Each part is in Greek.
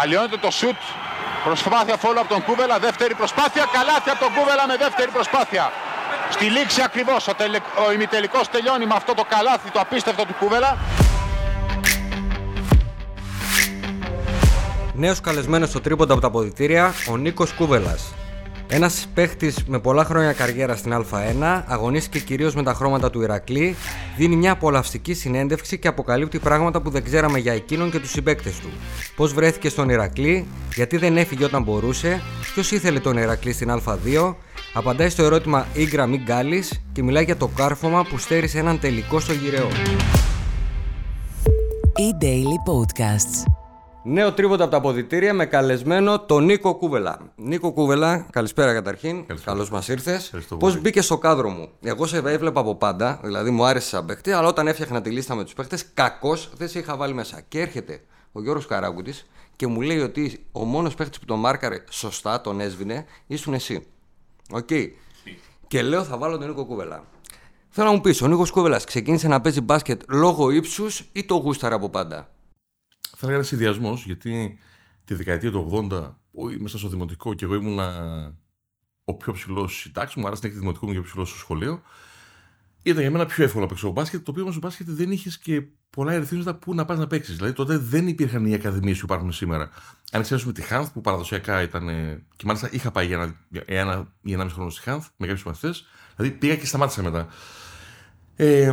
Αλλιώνεται το σουτ. Προσπάθεια φόλου από τον Κούβελα. Δεύτερη προσπάθεια. Καλάθι από τον Κούβελα με δεύτερη προσπάθεια. Στη λήξη ακριβώς ο, τελε... ο ημιτελικός τελειώνει με αυτό το καλάθι το απίστευτο του Κούβελα. Νέος καλεσμένος στο τρίποντα από τα αποδητήρια, ο Νίκος Κούβελας. Ένας παίχτης με πολλά χρόνια καριέρα στην Α1, αγωνίστηκε κυρίως με τα χρώματα του Ηρακλή, δίνει μια απολαυστική συνέντευξη και αποκαλύπτει πράγματα που δεν ξέραμε για εκείνον και τους συμπαίκτες του. Πώς βρέθηκε στον Ηρακλή, γιατί δεν έφυγε όταν μπορούσε, ποιος ήθελε τον Ηρακλή στην Α2, απαντάει στο ερώτημα Ήγκρα μη και μιλάει για το κάρφωμα που στέρισε έναν τελικό στο γυραιό. E-Daily Podcasts Νέο τρίβοντα από τα αποδητήρια με καλεσμένο τον Νίκο Κούβελα. Νίκο Κούβελα, καλησπέρα καταρχήν. Καλώς μας ήρθες. Πώς μπήκε στο κάδρο μου; Εγώ σε έβλεπα από πάντα, δηλαδή μου άρεσε σαν παίχτη, αλλά όταν έφτιαχνα τη λίστα με τους παίχτες, κακώς δεν σε είχα βάλει μέσα. Και έρχεται ο Γιώργος Καράγκουτης και μου λέει ότι ο μόνος παίχτης που τον μάρκαρε σωστά, τον έσβηνε, ήσουν εσύ. OK. Okay. Και λέω θα βάλω τον Νίκο Κούβελα. Θέλω να μου πεις, ο Νίκος Κούβελας ξεκίνησε να παίζει μπάσκετ λόγω ύψους ή το γούσταρε από πάντα; Θα έλεγα συνδυασμός, γιατί τη δεκαετία του 80, μέσα στο δημοτικό και εγώ ήμουν ο πιο ψηλός τάξη μου, άρεσε να έχεις δημοτικό μου πιο ψηλός στο σχολείο. Ήταν για μένα πιο εύκολο να παίξω μπάσκετ, το οποίο όμως στο μπάσκετ δεν είχες και πολλά ερεθίσματα που να πας να παίξεις. Δηλαδή τότε δεν υπήρχαν οι ακαδημίες που υπάρχουν σήμερα. Αν εξαιρέσουμε τη Χάνθ που παραδοσιακά ήταν. και μάλιστα είχα πάει για ένα, ένα ή ένα μισό χρόνο στη Χάνθ με κάποιους μαθητές. Δηλαδή πήγα και σταμάτησα μετά. Ε,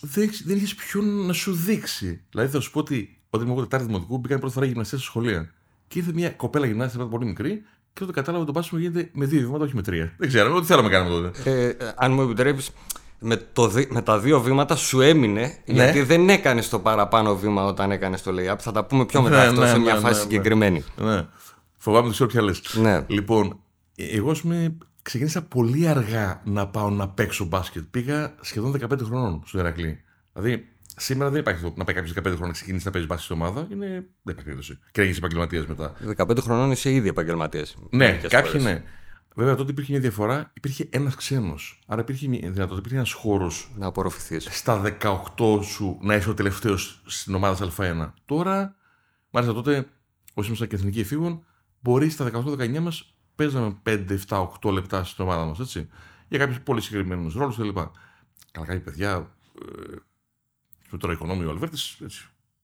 δεν, δεν είχες ποιον να σου δείξει. Δηλαδή θα σου πω ότι όταν ήμουν Τετάρτη Δημοτικού μπήκαν πρώτη φορά γυμναστέ στη σχολεία. Και ήρθε μια κοπέλα γυμνάστρια πολύ μικρή και όταν κατάλαβα ότι το πάσιμο γίνεται με δύο βήματα, όχι με τρία. Δεν ξέρω, ό,τι θέλαμε κάνουμε τότε. Ε, ε, αν μου επιτρέπεις, με, το, με τα δύο βήματα σου έμεινε ναι. γιατί δεν έκανες το παραπάνω βήμα όταν έκανες το layup. Θα τα πούμε πιο μετά ναι, αυτό ναι, σε μια ναι, φάση ναι, συγκεκριμένη. Ναι. Φοβάμαι ότι ξέρω ποια λες. Λοιπόν, εγώ πούμε, ξεκίνησα πολύ αργά να πάω να παίξω μπάσκετ. Πήγα σχεδόν 15 χρονών στο Ηρακλή. Δηλαδή, σήμερα δεν υπάρχει να πάει κάποιος 15 χρόνια να ξεκινήσει να παίζει μπάσκετ στην ομάδα. Είναι... Δεν υπάρχει περίπτωση. Και να γίνει επαγγελματίας μετά. 15 χρονών είσαι ήδη επαγγελματίας. Ναι, κάποιοι ναι. Βέβαια τότε υπήρχε μια διαφορά, υπήρχε ένας ξένος. Άρα υπήρχε μια δυνατότητα, υπήρχε ένας χώρος. Να απορροφηθείς. Στα 18 σου να είσαι ο τελευταίος στην ομάδα Α1. Τώρα, μάλιστα τότε, όσοι ήμασταν και εθνικοί εφήβων, μπορεί στα 18-19 μας παίζαμε 5, 7, 8 λεπτά στην ομάδα μας, έτσι. Για κάποιους πολύ συγκεκριμένους ρόλους κλπ. Καλά, κάποια παιδιά. Ε, με τώρα οικονόμιο ο Αλβέρτης,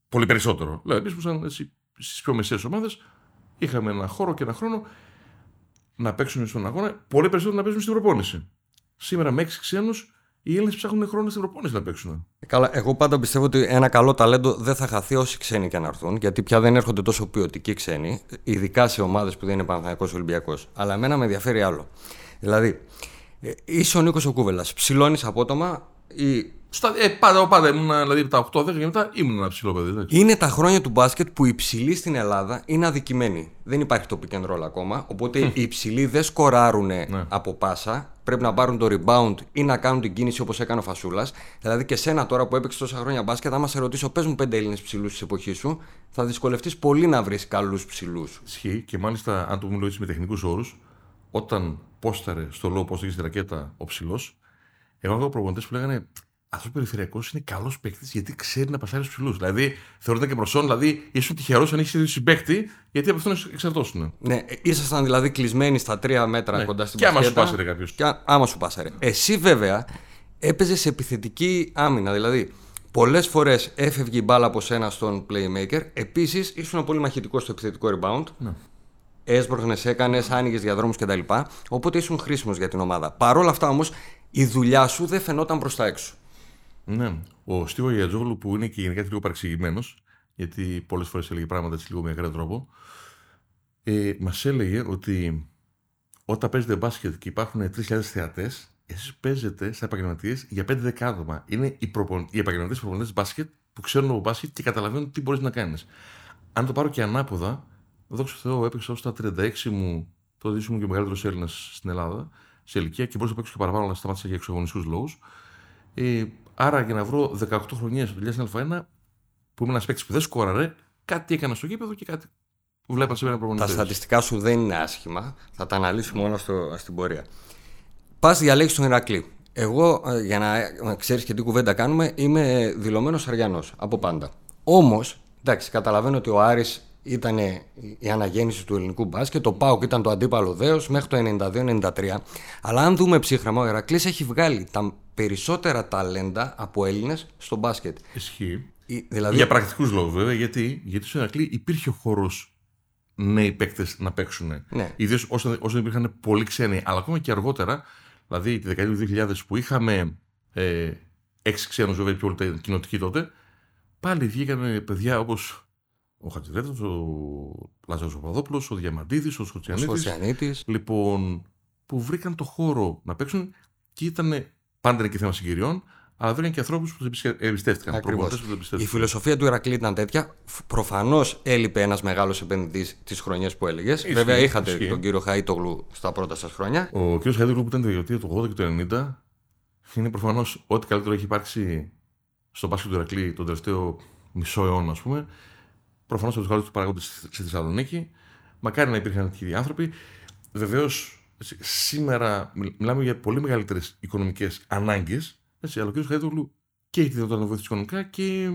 πολύ περισσότερο. Δηλαδή, εμείς που ήσασταν στις πιο μεσαίες ομάδες, είχαμε ένα χώρο και ένα χρόνο να παίξουμε στον αγώνα, πολύ περισσότερο να παίζουμε στην προπόνηση. Σήμερα με έξι ξένους, οι Έλληνες ψάχνουν χρόνο στην προπόνηση να παίξουν. Καλά, εγώ πάντα πιστεύω ότι ένα καλό ταλέντο δεν θα χαθεί όσοι ξένοι και να έρθουν, γιατί πια δεν έρχονται τόσο ποιοτικοί ξένοι, ειδικά σε ομάδες που δεν είναι Παναθανικό Ολυμπιακός. Αλλά εμένα με ενδιαφέρει άλλο. Δηλαδή, ε, είσαι ο Νίκος ο Κούβελας, ψηλώνεις απότομα ή στα, ε, πάντα, πάντα ήμουν, δηλαδή τα 8-10 και μετά ήμουν ένα ψηλό παιδί. Είναι τα χρόνια του μπάσκετ που οι ψηλοί στην Ελλάδα είναι αδικημένοι. Δεν υπάρχει το pick and roll ακόμα. Οπότε οι υψηλοί δεν σκοράρουν ναι. από πάσα. Πρέπει να πάρουν το rebound ή να κάνουν την κίνηση όπως έκανε ο Φασούλας. Δηλαδή και σένα τώρα που έπαιξες τόσα χρόνια μπάσκετ, άμα σε ρωτήσω, πες μου πέντε Έλληνες ψηλούς της εποχής σου, θα δυσκολευτείς πολύ να βρεις καλούς ψηλούς. Ισχύει και μάλιστα, αν το μιλήσει με τεχνικούς όρους, όταν πόσταρε στο λόγο πώ στη ρακέτα ο ψηλός, εγώ έχω προπονητές που λέγανε αυτό ο περιφερειακός είναι καλός παίκτης γιατί ξέρει να πασάρει στους ψηλούς. Δηλαδή θεωρείται και προσόν, δηλαδή ήσουν τυχερός αν έχεις συμπαίκτη, γιατί από αυτόν εξαρτώσουν. Ναι, ήσασταν δηλαδή κλεισμένοι στα τρία μέτρα ναι. κοντά στην Και άμα σου πάσαρε κάποιος. Και άμα σου πάσαρε. Εσύ βέβαια έπαιζες σε επιθετική άμυνα. Δηλαδή πολλές φορές έφευγε η μπάλα από σένα στον playmaker. Επίσης ήσουν πολύ μαχητικός στο επιθετικό rebound. Ναι. Έσπροχνες, έκανες, άνοιγες διαδρόμους κτλ. Οπότε ήσουν χρήσιμος για την ομάδα. Παρ' όλα αυτά όμως η δουλειά σου δεν φαινόταν προς τα έξω. Ναι. Ο Στίβο Γιατζόγλου που είναι και γενικά λίγο παρεξηγημένος, γιατί πολλές φορές έλεγε πράγματα έτσι λίγο με ακραίο τρόπο, ε, μας έλεγε ότι όταν παίζετε μπάσκετ και υπάρχουν 3.000 θεατές, εσείς παίζετε στα επαγγελματίες για 5 άτομα. Είναι οι, προπον... οι επαγγελματίες προπονητές μπάσκετ που ξέρουν από μπάσκετ και καταλαβαίνουν τι μπορείς να κάνεις. Αν το πάρω και ανάποδα, δόξα Θεώ, έπαιξα ως τα 36 μου, το μου και ο μεγαλύτερος Έλληνας στην Ελλάδα, σε ηλικία και μπορούσα να παίξω και παραπάνω, αλλά σταμάτησα για εξωγονιστικού λόγους. Ε, Άρα για να βρω 18 χρονιά δουλειά στην Α1, που είμαι ένας παίκτης που δεν σκόραρε, κάτι έκανα στο γήπεδο και κάτι που βλέπα σε μένα προπονητή. Τα στατιστικά σου δεν είναι άσχημα. Θα τα αναλύσουμε όλα στο, στην πορεία. Πας διαλέγει τον Ηρακλή. Εγώ, ε, για να ξέρεις και τι κουβέντα κάνουμε, είμαι δηλωμένος Αριανός από πάντα. Όμως, Εντάξει, καταλαβαίνω ότι ο Άρης ήταν η αναγέννηση του ελληνικού μπάσκετ, το ΠΑΟΚ ήταν το αντίπαλο δέος μέχρι το 92-93. Αλλά αν δούμε ψύχραμα, ο Ερακλής έχει βγάλει τα περισσότερα ταλέντα από Έλληνες στο μπάσκετ. Ισχύει. Δηλαδή... Για πρακτικούς λόγους βέβαια, γιατί, γιατί στο Ερακλή υπήρχε ο χώρος νέοι παίκτες να παίξουν. Ναι. Ιδίως όσο, όσο υπήρχαν πολύ ξένοι, αλλά ακόμα και αργότερα, δηλαδή τη δεκαετία του 2000 που είχαμε ε, έξι ξένους, βέβαια πιο πολύ κοινοτικοί τότε, πάλι βγήκαν παιδιά όπως ο Χατζηδέτο, ο Λάζαρο Παπαδόπουλος, ο Διαμαντίδης, ο Σχοτσιανίτη. Λοιπόν, που βρήκαν το χώρο να παίξουν και ήταν πάντα και θέμα συγκυριών, αλλά βρήκαν και ανθρώπους που τους εμπιστεύτηκαν. Η φιλοσοφία του Ηρακλή ήταν τέτοια. Προφανώς έλειπε ένας μεγάλος επενδυτής τις χρονιές που έλεγες. Βέβαια, είχατε ισχύει. τον κύριο Χαΐτογλου στα πρώτα σας χρόνια. Ο κύριος Χαΐτογλου που ήταν το του 80 και του 90 είναι προφανώς ό,τι καλύτερο έχει υπάρξει στο μπάσκετ του Ηρακλή τον τελευταίο μισό αιώνα, ας πούμε. Προφανώς από τους καλύτερου παράγοντες στη Θεσσαλονίκη. Μακάρι να υπήρχαν τέτοιοι άνθρωποι. Βεβαίως, σήμερα μιλάμε για πολύ μεγαλύτερες οικονομικές ανάγκες. Αλλά ο κ. Χαϊδούλου και έχει τη δυνατότητα να βοηθήσει οικονομικά και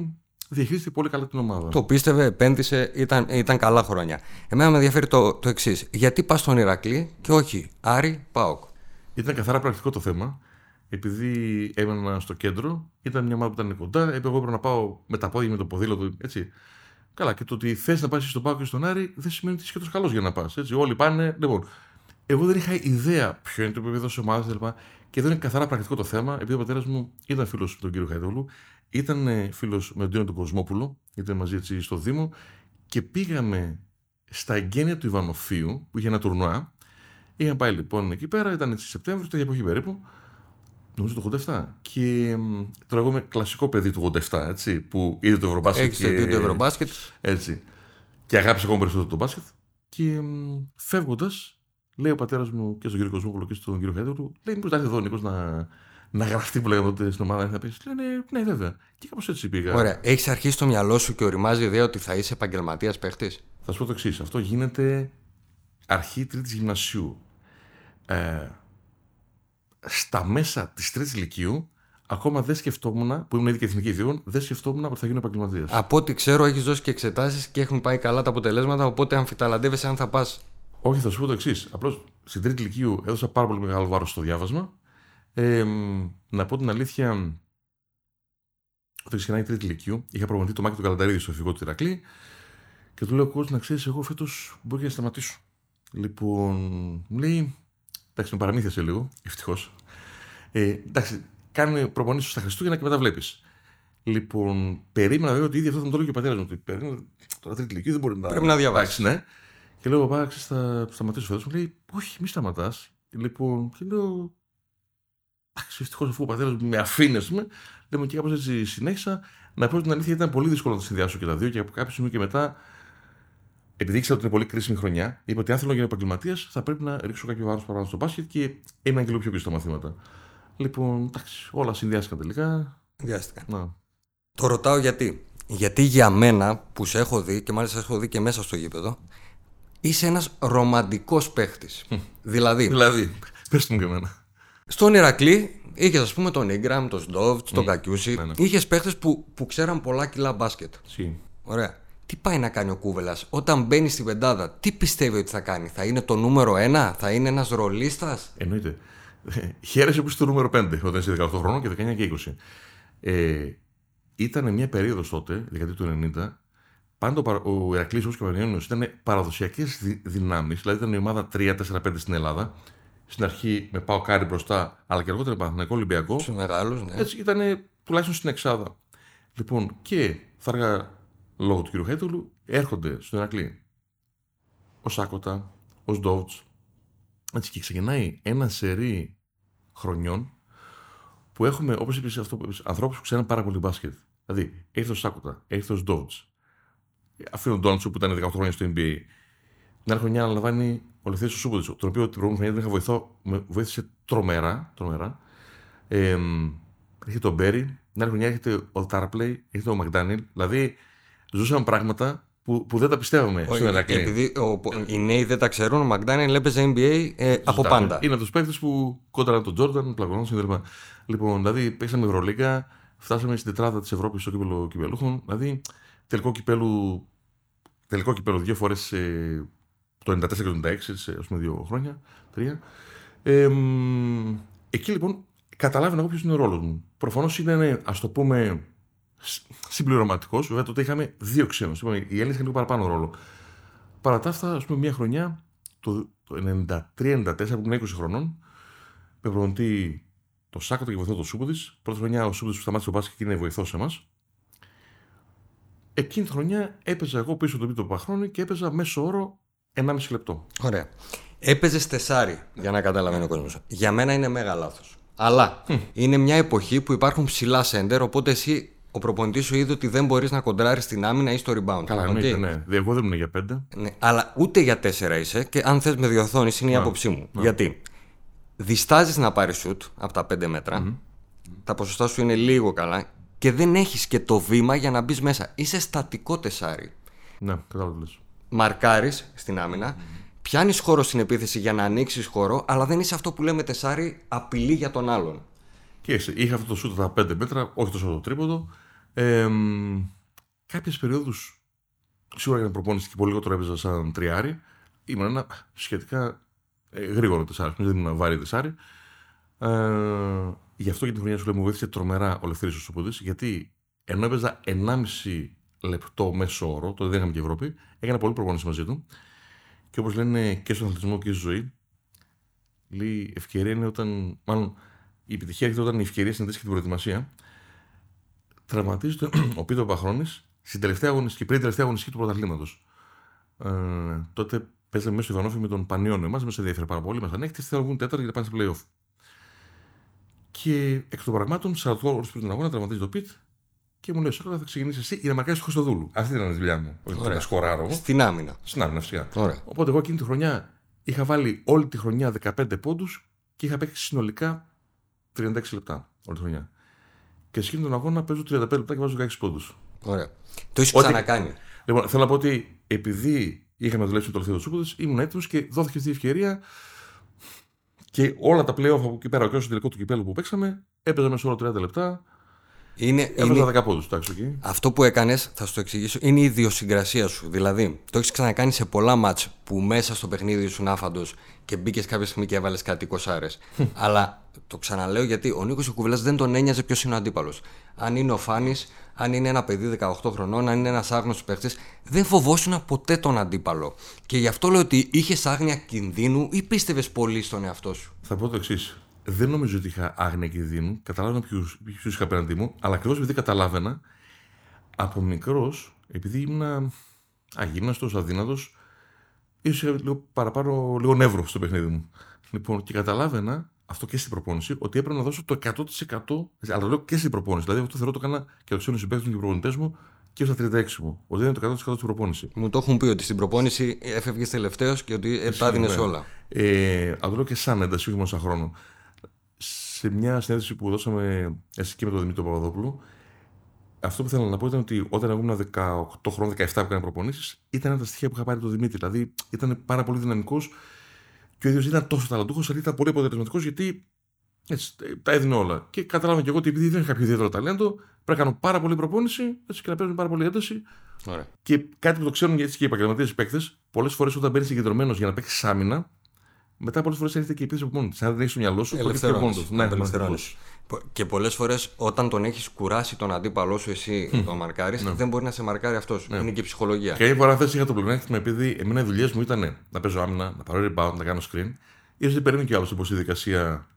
διαχειρίζεται πολύ καλά την ομάδα. Το πίστευε, επένδυσε, ήταν, ήταν καλά χρόνια. Εμένα με ενδιαφέρει το, το εξής. Γιατί πας στον Ηρακλή και όχι Άρη Πάοκ; Ήταν καθαρά πρακτικό το θέμα επειδή έμενα στο κέντρο, ήταν μια ομάδα που ήταν κοντά, έπρεπε εγώ πρέπει να πάω με τα πόδια με το ποδήλατο. Έτσι. Καλά, και το ότι θες να πάει στον Πάκο και στον Άρη δεν σημαίνει ότι είσαι και τόσο καλός για να πας. Όλοι πάνε. Λοιπόν, εγώ δεν είχα ιδέα ποιο είναι το επίπεδο της ομάδας κλπ. Και δεν είναι καθαρά πρακτικό το θέμα, επειδή ο πατέρας μου ήταν φίλος με τον κύριο Χαϊδόλου, ήταν ε, φίλος με τον Τίνο τον Κοσμόπουλο, ήταν μαζί έτσι στο Δήμο και πήγαμε στα εγγένεια του Ιβανοφίου που είχε ένα τουρνουά. Είχαν πάει λοιπόν εκεί πέρα, ήταν έτσι Σεπτέμβριο, την εποχή περίπου. Νομίζω το 87. Και τώρα εγώ είμαι κλασικό παιδί του 87, έτσι, που είδε το Ευρωμπάσκετ. Έχεις και... δει το Ευρωμπάσκετ. Έτσι. Και αγάπησε ακόμα περισσότερο το μπάσκετ. Και φεύγοντας, λέει ο πατέρας μου και στον κύριο Κοσμόπουλο και στον κύριο Χέντορου, λέει: Μήπως θα έρθει εδώ Νίκος να, να γραφτεί που λέγαμε τότε στην ομάδα, να πεις. Λένε, ναι, βέβαια. Και κάπως έτσι πήγα. Ωραία. Έχεις αρχίσει στο μυαλό σου και οριμάζει η ιδέα ότι θα είσαι επαγγελματίας παίχτης; Θα σου πω το εξής. Αυτό γίνεται αρχή τρίτης γυμνασίου. Ε, στα μέσα της τρίτης ηλικίου, ακόμα δεν σκεφτόμουν, που ήμουν ήδη και εθνική ιδίων, δεν σκεφτόμουν ότι θα γίνω επαγγελματίας. Από ό,τι ξέρω, έχεις δώσει και εξετάσεις και έχουν πάει καλά τα αποτελέσματα. Οπότε αμφιταλαντεύεσαι αν θα πας. Όχι, θα σου πω το εξής. Απλώς στην τρίτη ηλικίου έδωσα πάρα πολύ μεγάλο βάρος στο διάβασμα. Ε, να πω την αλήθεια, όταν ξεκινάει η τρίτη ηλικίου, είχα προγραμματεί το μάκι του Καλανταρίδη στο εφηγό του Ηρακλή και του λέω: Κόσμο, να ξέρεις, εγώ φέτος μπορεί να σταματήσω. Λοιπόν, μου λέει, Εντάξει, με παραμύθιασε λίγο, ευτυχώς. Ε, εντάξει, κάνει προπονήσεις στα Χριστούγεννα και μετά βλέπεις. Λοιπόν, περίμενα βέβαια ότι ήδη αυτό θα μου το λέει και ο πατέρας μου. Ότι περίμενα, τώρα τρίτη ηλικία δεν μπορεί να. Πρέπει να διαβάσεις. Ναι. Και λέω, Παπά, θα σταματήσω φέτο. Μου λέει, Όχι, μη σταματάς. Λοιπόν, και λέω, Εντάξει, ευτυχώς αφού ο πατέρας μου με αφήνει, ας πούμε. Λέμε και κάπως έτσι συνέχισα. Να πω την αλήθεια, ήταν πολύ δύσκολο να τα συνδυάσω και τα δύο και από κάποιο σημείο και μετά επειδή ήξερα ότι είναι πολύ κρίσιμη χρονιά, είπα ότι αν θέλω να γίνω επαγγελματίας θα πρέπει να ρίξω κάποιο βάρος παραπάνω στο μπάσκετ και έμεινα και λίγο πιο πίσω στα μαθήματα. Λοιπόν, εντάξει, όλα συνδυάστηκαν τελικά. Συνδυάστηκαν. Να. Το ρωτάω γιατί. Γιατί για μένα που σε έχω δει και μάλιστα σε έχω δει και μέσα στο γήπεδο, είσαι ένας ρομαντικός παίχτης. δηλαδή. Δηλαδή, πες μου και εμένα. Στον Ηρακλή είχες, ας πούμε, τον Ιγκραμ, τον Σντόβτ, τον Κακιούση. Ναι, ναι. Είχες παίχτες που, που ξέραν πολλά κιλά μπάσκετ. Σύ. Ωραία τι πάει να κάνει ο Κούβελας; Όταν μπαίνει στην πεντάδα, τι πιστεύει ότι θα κάνει, Θα είναι το νούμερο ένα, θα είναι ένας ρολίστας; Εννοείται. Χαίρεσαι που είσαι το νούμερο 5 όταν είσαι 18 χρόνων και 19 και 20. Ε, ήταν μια περίοδος τότε, δεκαετία του 90, πάντα ο Ηρακλή όπω και ο Παναγιώτη ήταν παραδοσιακές δυνάμεις, δηλαδή ήταν η ομάδα 3-4-5 στην Ελλάδα. Στην αρχή με πάω κάρι μπροστά, αλλά και αργότερα Παναθηναϊκό Ολυμπιακό. Σε μεγάλους, ναι. Έτσι ήταν τουλάχιστον στην Εξάδα. Λοιπόν, και θα έργα λόγω του κ. Χέτουλου, έρχονται στον Ερακλή ο Σάκοτα, ο Σντόβτ. Έτσι και ξεκινάει ένα σερί χρονιών που έχουμε, όπως είπες αυτό, ανθρώπους που ξέρουν πάρα πολύ μπάσκετ. Δηλαδή, έχει το Σάκοτα, έχει το Σντόβτ, αφήνει τον Ντόντσο που ήταν 18 χρόνια στο NBA. Την άλλη χρονιά αναλαμβάνει ο Λευθέρη ο Σούμποτ, τον οποίο την προηγούμενη χρονιά δεν είχα βοηθό, με βοήθησε τρομερά. τρομερά. Ε, έχει τον Μπέρι, την άλλη χρονιά έχετε ο Τάραπλεϊ, έχετε ο Μακδάνιλ. Δηλαδή, ζούσαμε πράγματα που, που δεν τα πιστεύαμε Όχι, στον Ερακλή. Επειδή ο, οι νέοι δεν τα ξέρουν, ο Μακδάνιελ έπαιζε NBA ε, από πάντα. Είναι από τους παίκτες που κόντραν τον Τζόρνταν, πλαγωνών κλπ. Λοιπόν, δηλαδή παίξαμε Ευρωλίγκα, φτάσαμε στην τετράδα της Ευρώπης στο κύπελο κυπελούχων. Δηλαδή τελικό κυπέλου, τελικό κυπέλου δύο φορές ε, το 94 και το 96, σε ας πούμε, δύο χρόνια, τρία. Ε, εκεί λοιπόν καταλάβαινα εγώ ποιος είναι ο ρόλος μου. Προφανώς ήταν, ας το πούμε, συμπληρωματικός. Βέβαια τότε είχαμε δύο ξένους. Οι Έλληνες είχαν λίγο παραπάνω ρόλο. Παρά τα αυτά, ας πούμε, μια χρονιά, το, το 93-94, που ήμουν 20 χρονών, με προπονητή το Σάκατο και βοηθό το Σούπουδη. Πρώτη χρονιά ο Σούπουδη που σταμάτησε το μπάσκετ και είναι βοηθός σε εμά. Εκείνη τη χρονιά έπαιζα εγώ πίσω το πίτο Παχρόνη και έπαιζα μέσω όρο 1,5 λεπτό. Ωραία. Έπαιζες τεσάρι, για να καταλαβαίνει ο κόσμος. Για μένα είναι μεγάλο λάθος. Αλλά είναι μια εποχή που υπάρχουν ψηλά σέντερ, οπότε εσύ ο προπονητής σου είδε ότι δεν μπορείς να κοντράρεις την άμυνα ή στο rebound. Καλά, okay. ναι, ναι. Εγώ δεν ήμουν για πέντε. Ναι, αλλά ούτε για τέσσερα είσαι και αν θες με διορθώνεις, είναι η άποψή μου. Γιατί; Διστάζεις να πάρεις σουτ από τα πέντε μέτρα, τα ποσοστά σου είναι λίγο καλά και δεν έχεις και το βήμα για να μπεις μέσα. Είσαι στατικό τεσάρι. Ναι, κατάλαβα. Μαρκάρεις στην άμυνα, πιάνεις χώρο στην επίθεση για να ανοίξεις χώρο, αλλά δεν είσαι αυτό που λέμε τεσάρι απειλή για τον άλλον. Και είχα αυτό το σούτ τα 5 μέτρα, όχι τόσο το τρίποδο. Ε, Κάποιες περιόδους σίγουρα για την προπόνηση και πολύ λιγότερο έπαιζα σαν τριάρι. Ήμουν ένα σχετικά ε, γρήγορο τεσάρι, δεν ήμουν βάρη τεσάρι. Ε, γι' αυτό και την χρονιά σου λέει μου βοήθησε τρομερά ο Λευθέρη Σοποδής, γιατί ενώ έπαιζα 1,5 λεπτό μέσο όρο, τότε δεν είχαμε και Ευρώπη, έκανα πολύ προπόνηση μαζί του. Και όπως λένε και στον αθλητισμό και στη ζωή, λέει ευκαιρία είναι όταν. Μάλλον η επιτυχία έρχεται όταν η ευκαιρία συνδέσει και την προετοιμασία. Τραυματίζεται ο Πίτο Παχρόνης στην τελευταία αγωνιστική, πριν τελευταία αγωνιστική του πρωταθλήματος. Ε, τότε παίζαμε μέσα στο Ιβανόφι με τον Πανιόνιο. Εμάς μας ενδιαφέρει πάρα πολύ. Μας ανέχεται. Θέλω να βγουν τέταρτο για να πάνε στο playoff. Και εκ των πραγμάτων, 40 ώρες πριν τον αγώνα, τραυματίζει το Πιτ και μου λέει: Σόκολα, θα ξεκινήσεις εσύ για να μακάρι στο Χρυστοδούλου. Αυτή ήταν η δουλειά μου. Όχι να σκοράρω. Στην άμυνα. Στην άμυνα, φυσικά. Οπότε εγώ εκείνη τη χρονιά είχα βάλει όλη τη χρονιά 15 πόντους και είχα παίξει συνολικά 36 λεπτά όλη τη χρονιά. Και σε τον αγώνα παίζω 35 λεπτά και βάζω 16 πόντους. Ωραία. Το έχεις ξανακάνει. Λοιπόν, θέλω να πω ότι επειδή είχαμε δουλέψει το τελευταίο του ήμουν έτοιμος και δόθηκε αυτή η ευκαιρία. Και όλα τα playoff από εκεί πέρα, και όσο τελικό του κυπέλου που παίξαμε, έπαιζα μέσα όλα 30 λεπτά. Είναι, είναι... 10 πόντους, εκεί. Αυτό που έκανες, θα σου το εξηγήσω, είναι η ιδιοσυγκρασία σου. Δηλαδή, το έχεις ξανακάνει σε πολλά μάτς που μέσα στο παιχνίδι ήσουν άφαντος και μπήκες κάποια στιγμή και έβαλες κάτι κοσάρε. Αλλά το ξαναλέω γιατί ο Νίκος Κουβελά δεν τον ένοιαζε ποιος είναι ο αντίπαλος. Αν είναι ο Φάνης, αν είναι ένα παιδί 18 χρονών, αν είναι ένας άγνωστος παίχτης, δεν φοβόσουν ποτέ τον αντίπαλο. Και γι' αυτό λέω ότι είχες άγνοια κινδύνου ή πίστευες πολύ στον εαυτό σου; Θα πω το εξής δεν νομίζω ότι είχα άγνοια κινδύνου. Καταλάβαινα ποιου είχα απέναντί μου, αλλά ακριβώς επειδή καταλάβαινα, από μικρός, επειδή ήμουν αγύμναστο, αδύνατος, ίσως είχα λίγο παραπάνω λίγο νεύρο στο παιχνίδι μου. Λοιπόν, και καταλάβαινα αυτό και στην προπόνηση, ότι έπρεπε να δώσω το 100%, αλλά το λέω και στην προπόνηση. Δηλαδή, αυτό θεωρώ το έκανα και το ξένο συμπαίκτες μου και προπονητές μου και στα 36 μου. Ότι δεν είναι το 100% στην προπόνηση. Μου το έχουν πει ότι στην προπόνηση έφευγες τελευταίος και ότι επάδεινε όλα. Ε, αλλά το λέω και σαν ένταση, όχι μόνο σαν χρόνο σε μια συνέντευξη που δώσαμε εσύ και με τον Δημήτρη Παπαδόπουλο, αυτό που θέλω να πω ήταν ότι όταν ήμουν 18 χρόνια, 17 που έκανα προπονήσεις, ήταν ένα τα στοιχεία που είχα πάρει τον Δημήτρη. Δηλαδή ήταν πάρα πολύ δυναμικός και ο ίδιος ήταν τόσο ταλαντούχος, αλλά ήταν πολύ αποτελεσματικός γιατί έτσι, τα έδινε όλα. Και κατάλαβα και εγώ ότι επειδή δεν είχα κάποιο ιδιαίτερο ταλέντο, πρέπει να κάνω πάρα πολύ προπόνηση έτσι, και να παίζουν πάρα πολύ ένταση. Ωραία. Και κάτι που το ξέρουν έτσι και οι επαγγελματίες παίκτες, πολλές φορές όταν μπαίνει συγκεντρωμένος για να παίξεις άμυνα, μετά πολλές φορές έρχεται και η πίεση από μόνος της. Αν δεν έχει στο μυαλό σου, το έχεις μόνος του. Ναι, και πολλές φορές όταν τον έχεις κουράσει τον αντίπαλό σου, εσύ mm. τον μαρκάρεις, ναι. δεν μπορεί να σε μαρκάρει αυτός. Ναι. Είναι και ψυχολογία. Και η φορά είχα το πλεονέκτημα επειδή εμένα οι δουλειές μου ήταν να παίζω άμυνα, να πάρω rebound, να κάνω screen. σω δεν περίμενε κι άλλος όπω η διαδικασία.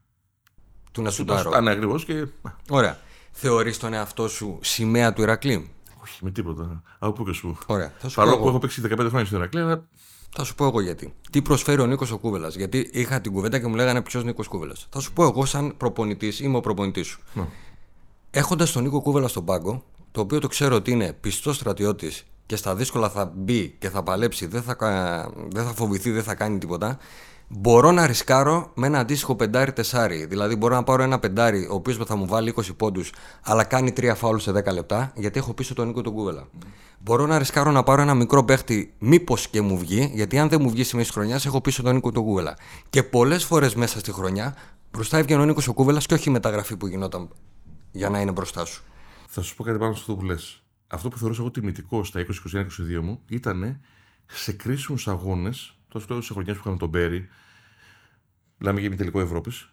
Του να σου τάρω. Ναι, ακριβώς. Και... Ωραία. Θεωρείς τον εαυτό σου σημαία του Ηρακλή. Όχι, με τίποτα. Από πού και σου. Ωραία. Παρόλο που έχω παίξει 15 χρόνια στην Ηρακλή, αλλά θα σου πω εγώ γιατί. Τι προσφέρει ο Νίκος ο Κούβελας. Γιατί είχα την κουβέντα και μου λέγανε ποιος Νίκος Κούβελας. Θα σου πω εγώ, σαν προπονητής, είμαι ο προπονητής σου. Ναι. Έχοντας τον Νίκο Κούβελα στον πάγκο, το οποίο το ξέρω ότι είναι πιστός στρατιώτης και στα δύσκολα θα μπει και θα παλέψει, δεν θα, δεν θα φοβηθεί, δεν θα κάνει τίποτα. Μπορώ να ρισκάρω με ένα αντίστοιχο πεντάρι τεσάρι. Δηλαδή, μπορώ να πάρω ένα πεντάρι, ο οποίος θα μου βάλει 20 πόντους, αλλά κάνει τρία φάουλ σε 10 λεπτά, γιατί έχω πίσω τον Νίκο τον Κούβελα. Mm. Μπορώ να ρισκάρω να πάρω ένα μικρό παίχτη, μήπως και μου βγει, γιατί αν δεν μου βγει στη μέση χρονιά, έχω πίσω τον Νίκο τον Κούβελα. Και πολλές φορές μέσα στη χρονιά μπροστά έβγαινε ο Νίκος ο Κούβελας και όχι η μεταγραφή που γινόταν για να είναι μπροστά σου. Θα σου πω κάτι πάνω στο αυτό που λες. αυτό που θεωρούσα εγώ τιμητικό στα 20-21-22 μου ήταν σε κρίσιμους αγώνες, τόσο τώρα σε χρονιές που είχαμε τον Μπέρι, μιλάμε για τελικό Ευρώπης,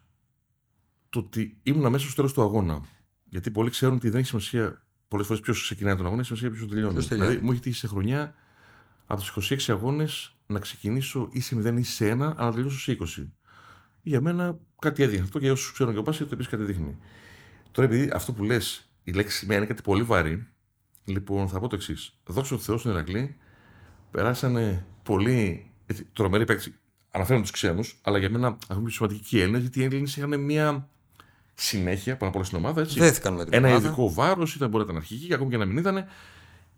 το ότι ήμουν μέσα στο τέλος του αγώνα. Γιατί πολλοί ξέρουν ότι δεν έχει σημασία πολλές φορές ποιος ξεκινάει τον αγώνα, έχει σημασία ποιος τελειώνει. Δηλαδή, μου έχει τύχει σε χρονιά από τους 26 αγώνες να ξεκινήσω ή σε 0 ή σε 1, αλλά να τελειώσω σε 20. Για μένα κάτι έδειχνε αυτό και όσους ξέρουν και ο Πάση το επίσης κάτι δείχνει. Τώρα, επειδή αυτό που λες, η λέξη σημαία είναι κάτι πολύ βαρύ, λοιπόν θα πω το εξής. Δόξα τω Θεώ στην Ερακλή περάσανε πολύ τρομεροί παίκτε. Αναφέρω τους ξένους, αλλά για μένα έχουν πιο σημαντικοί Έλληνε, γιατί οι Έλληνε είχαν μια συνέχεια πάνω από όλα στην ομάδα. Έτσι. Δέθηκαν με την Ένα ομάδα. ειδικό βάρος, ήταν μπορεί να ήταν αρχική, ακόμη και να μην ήταν.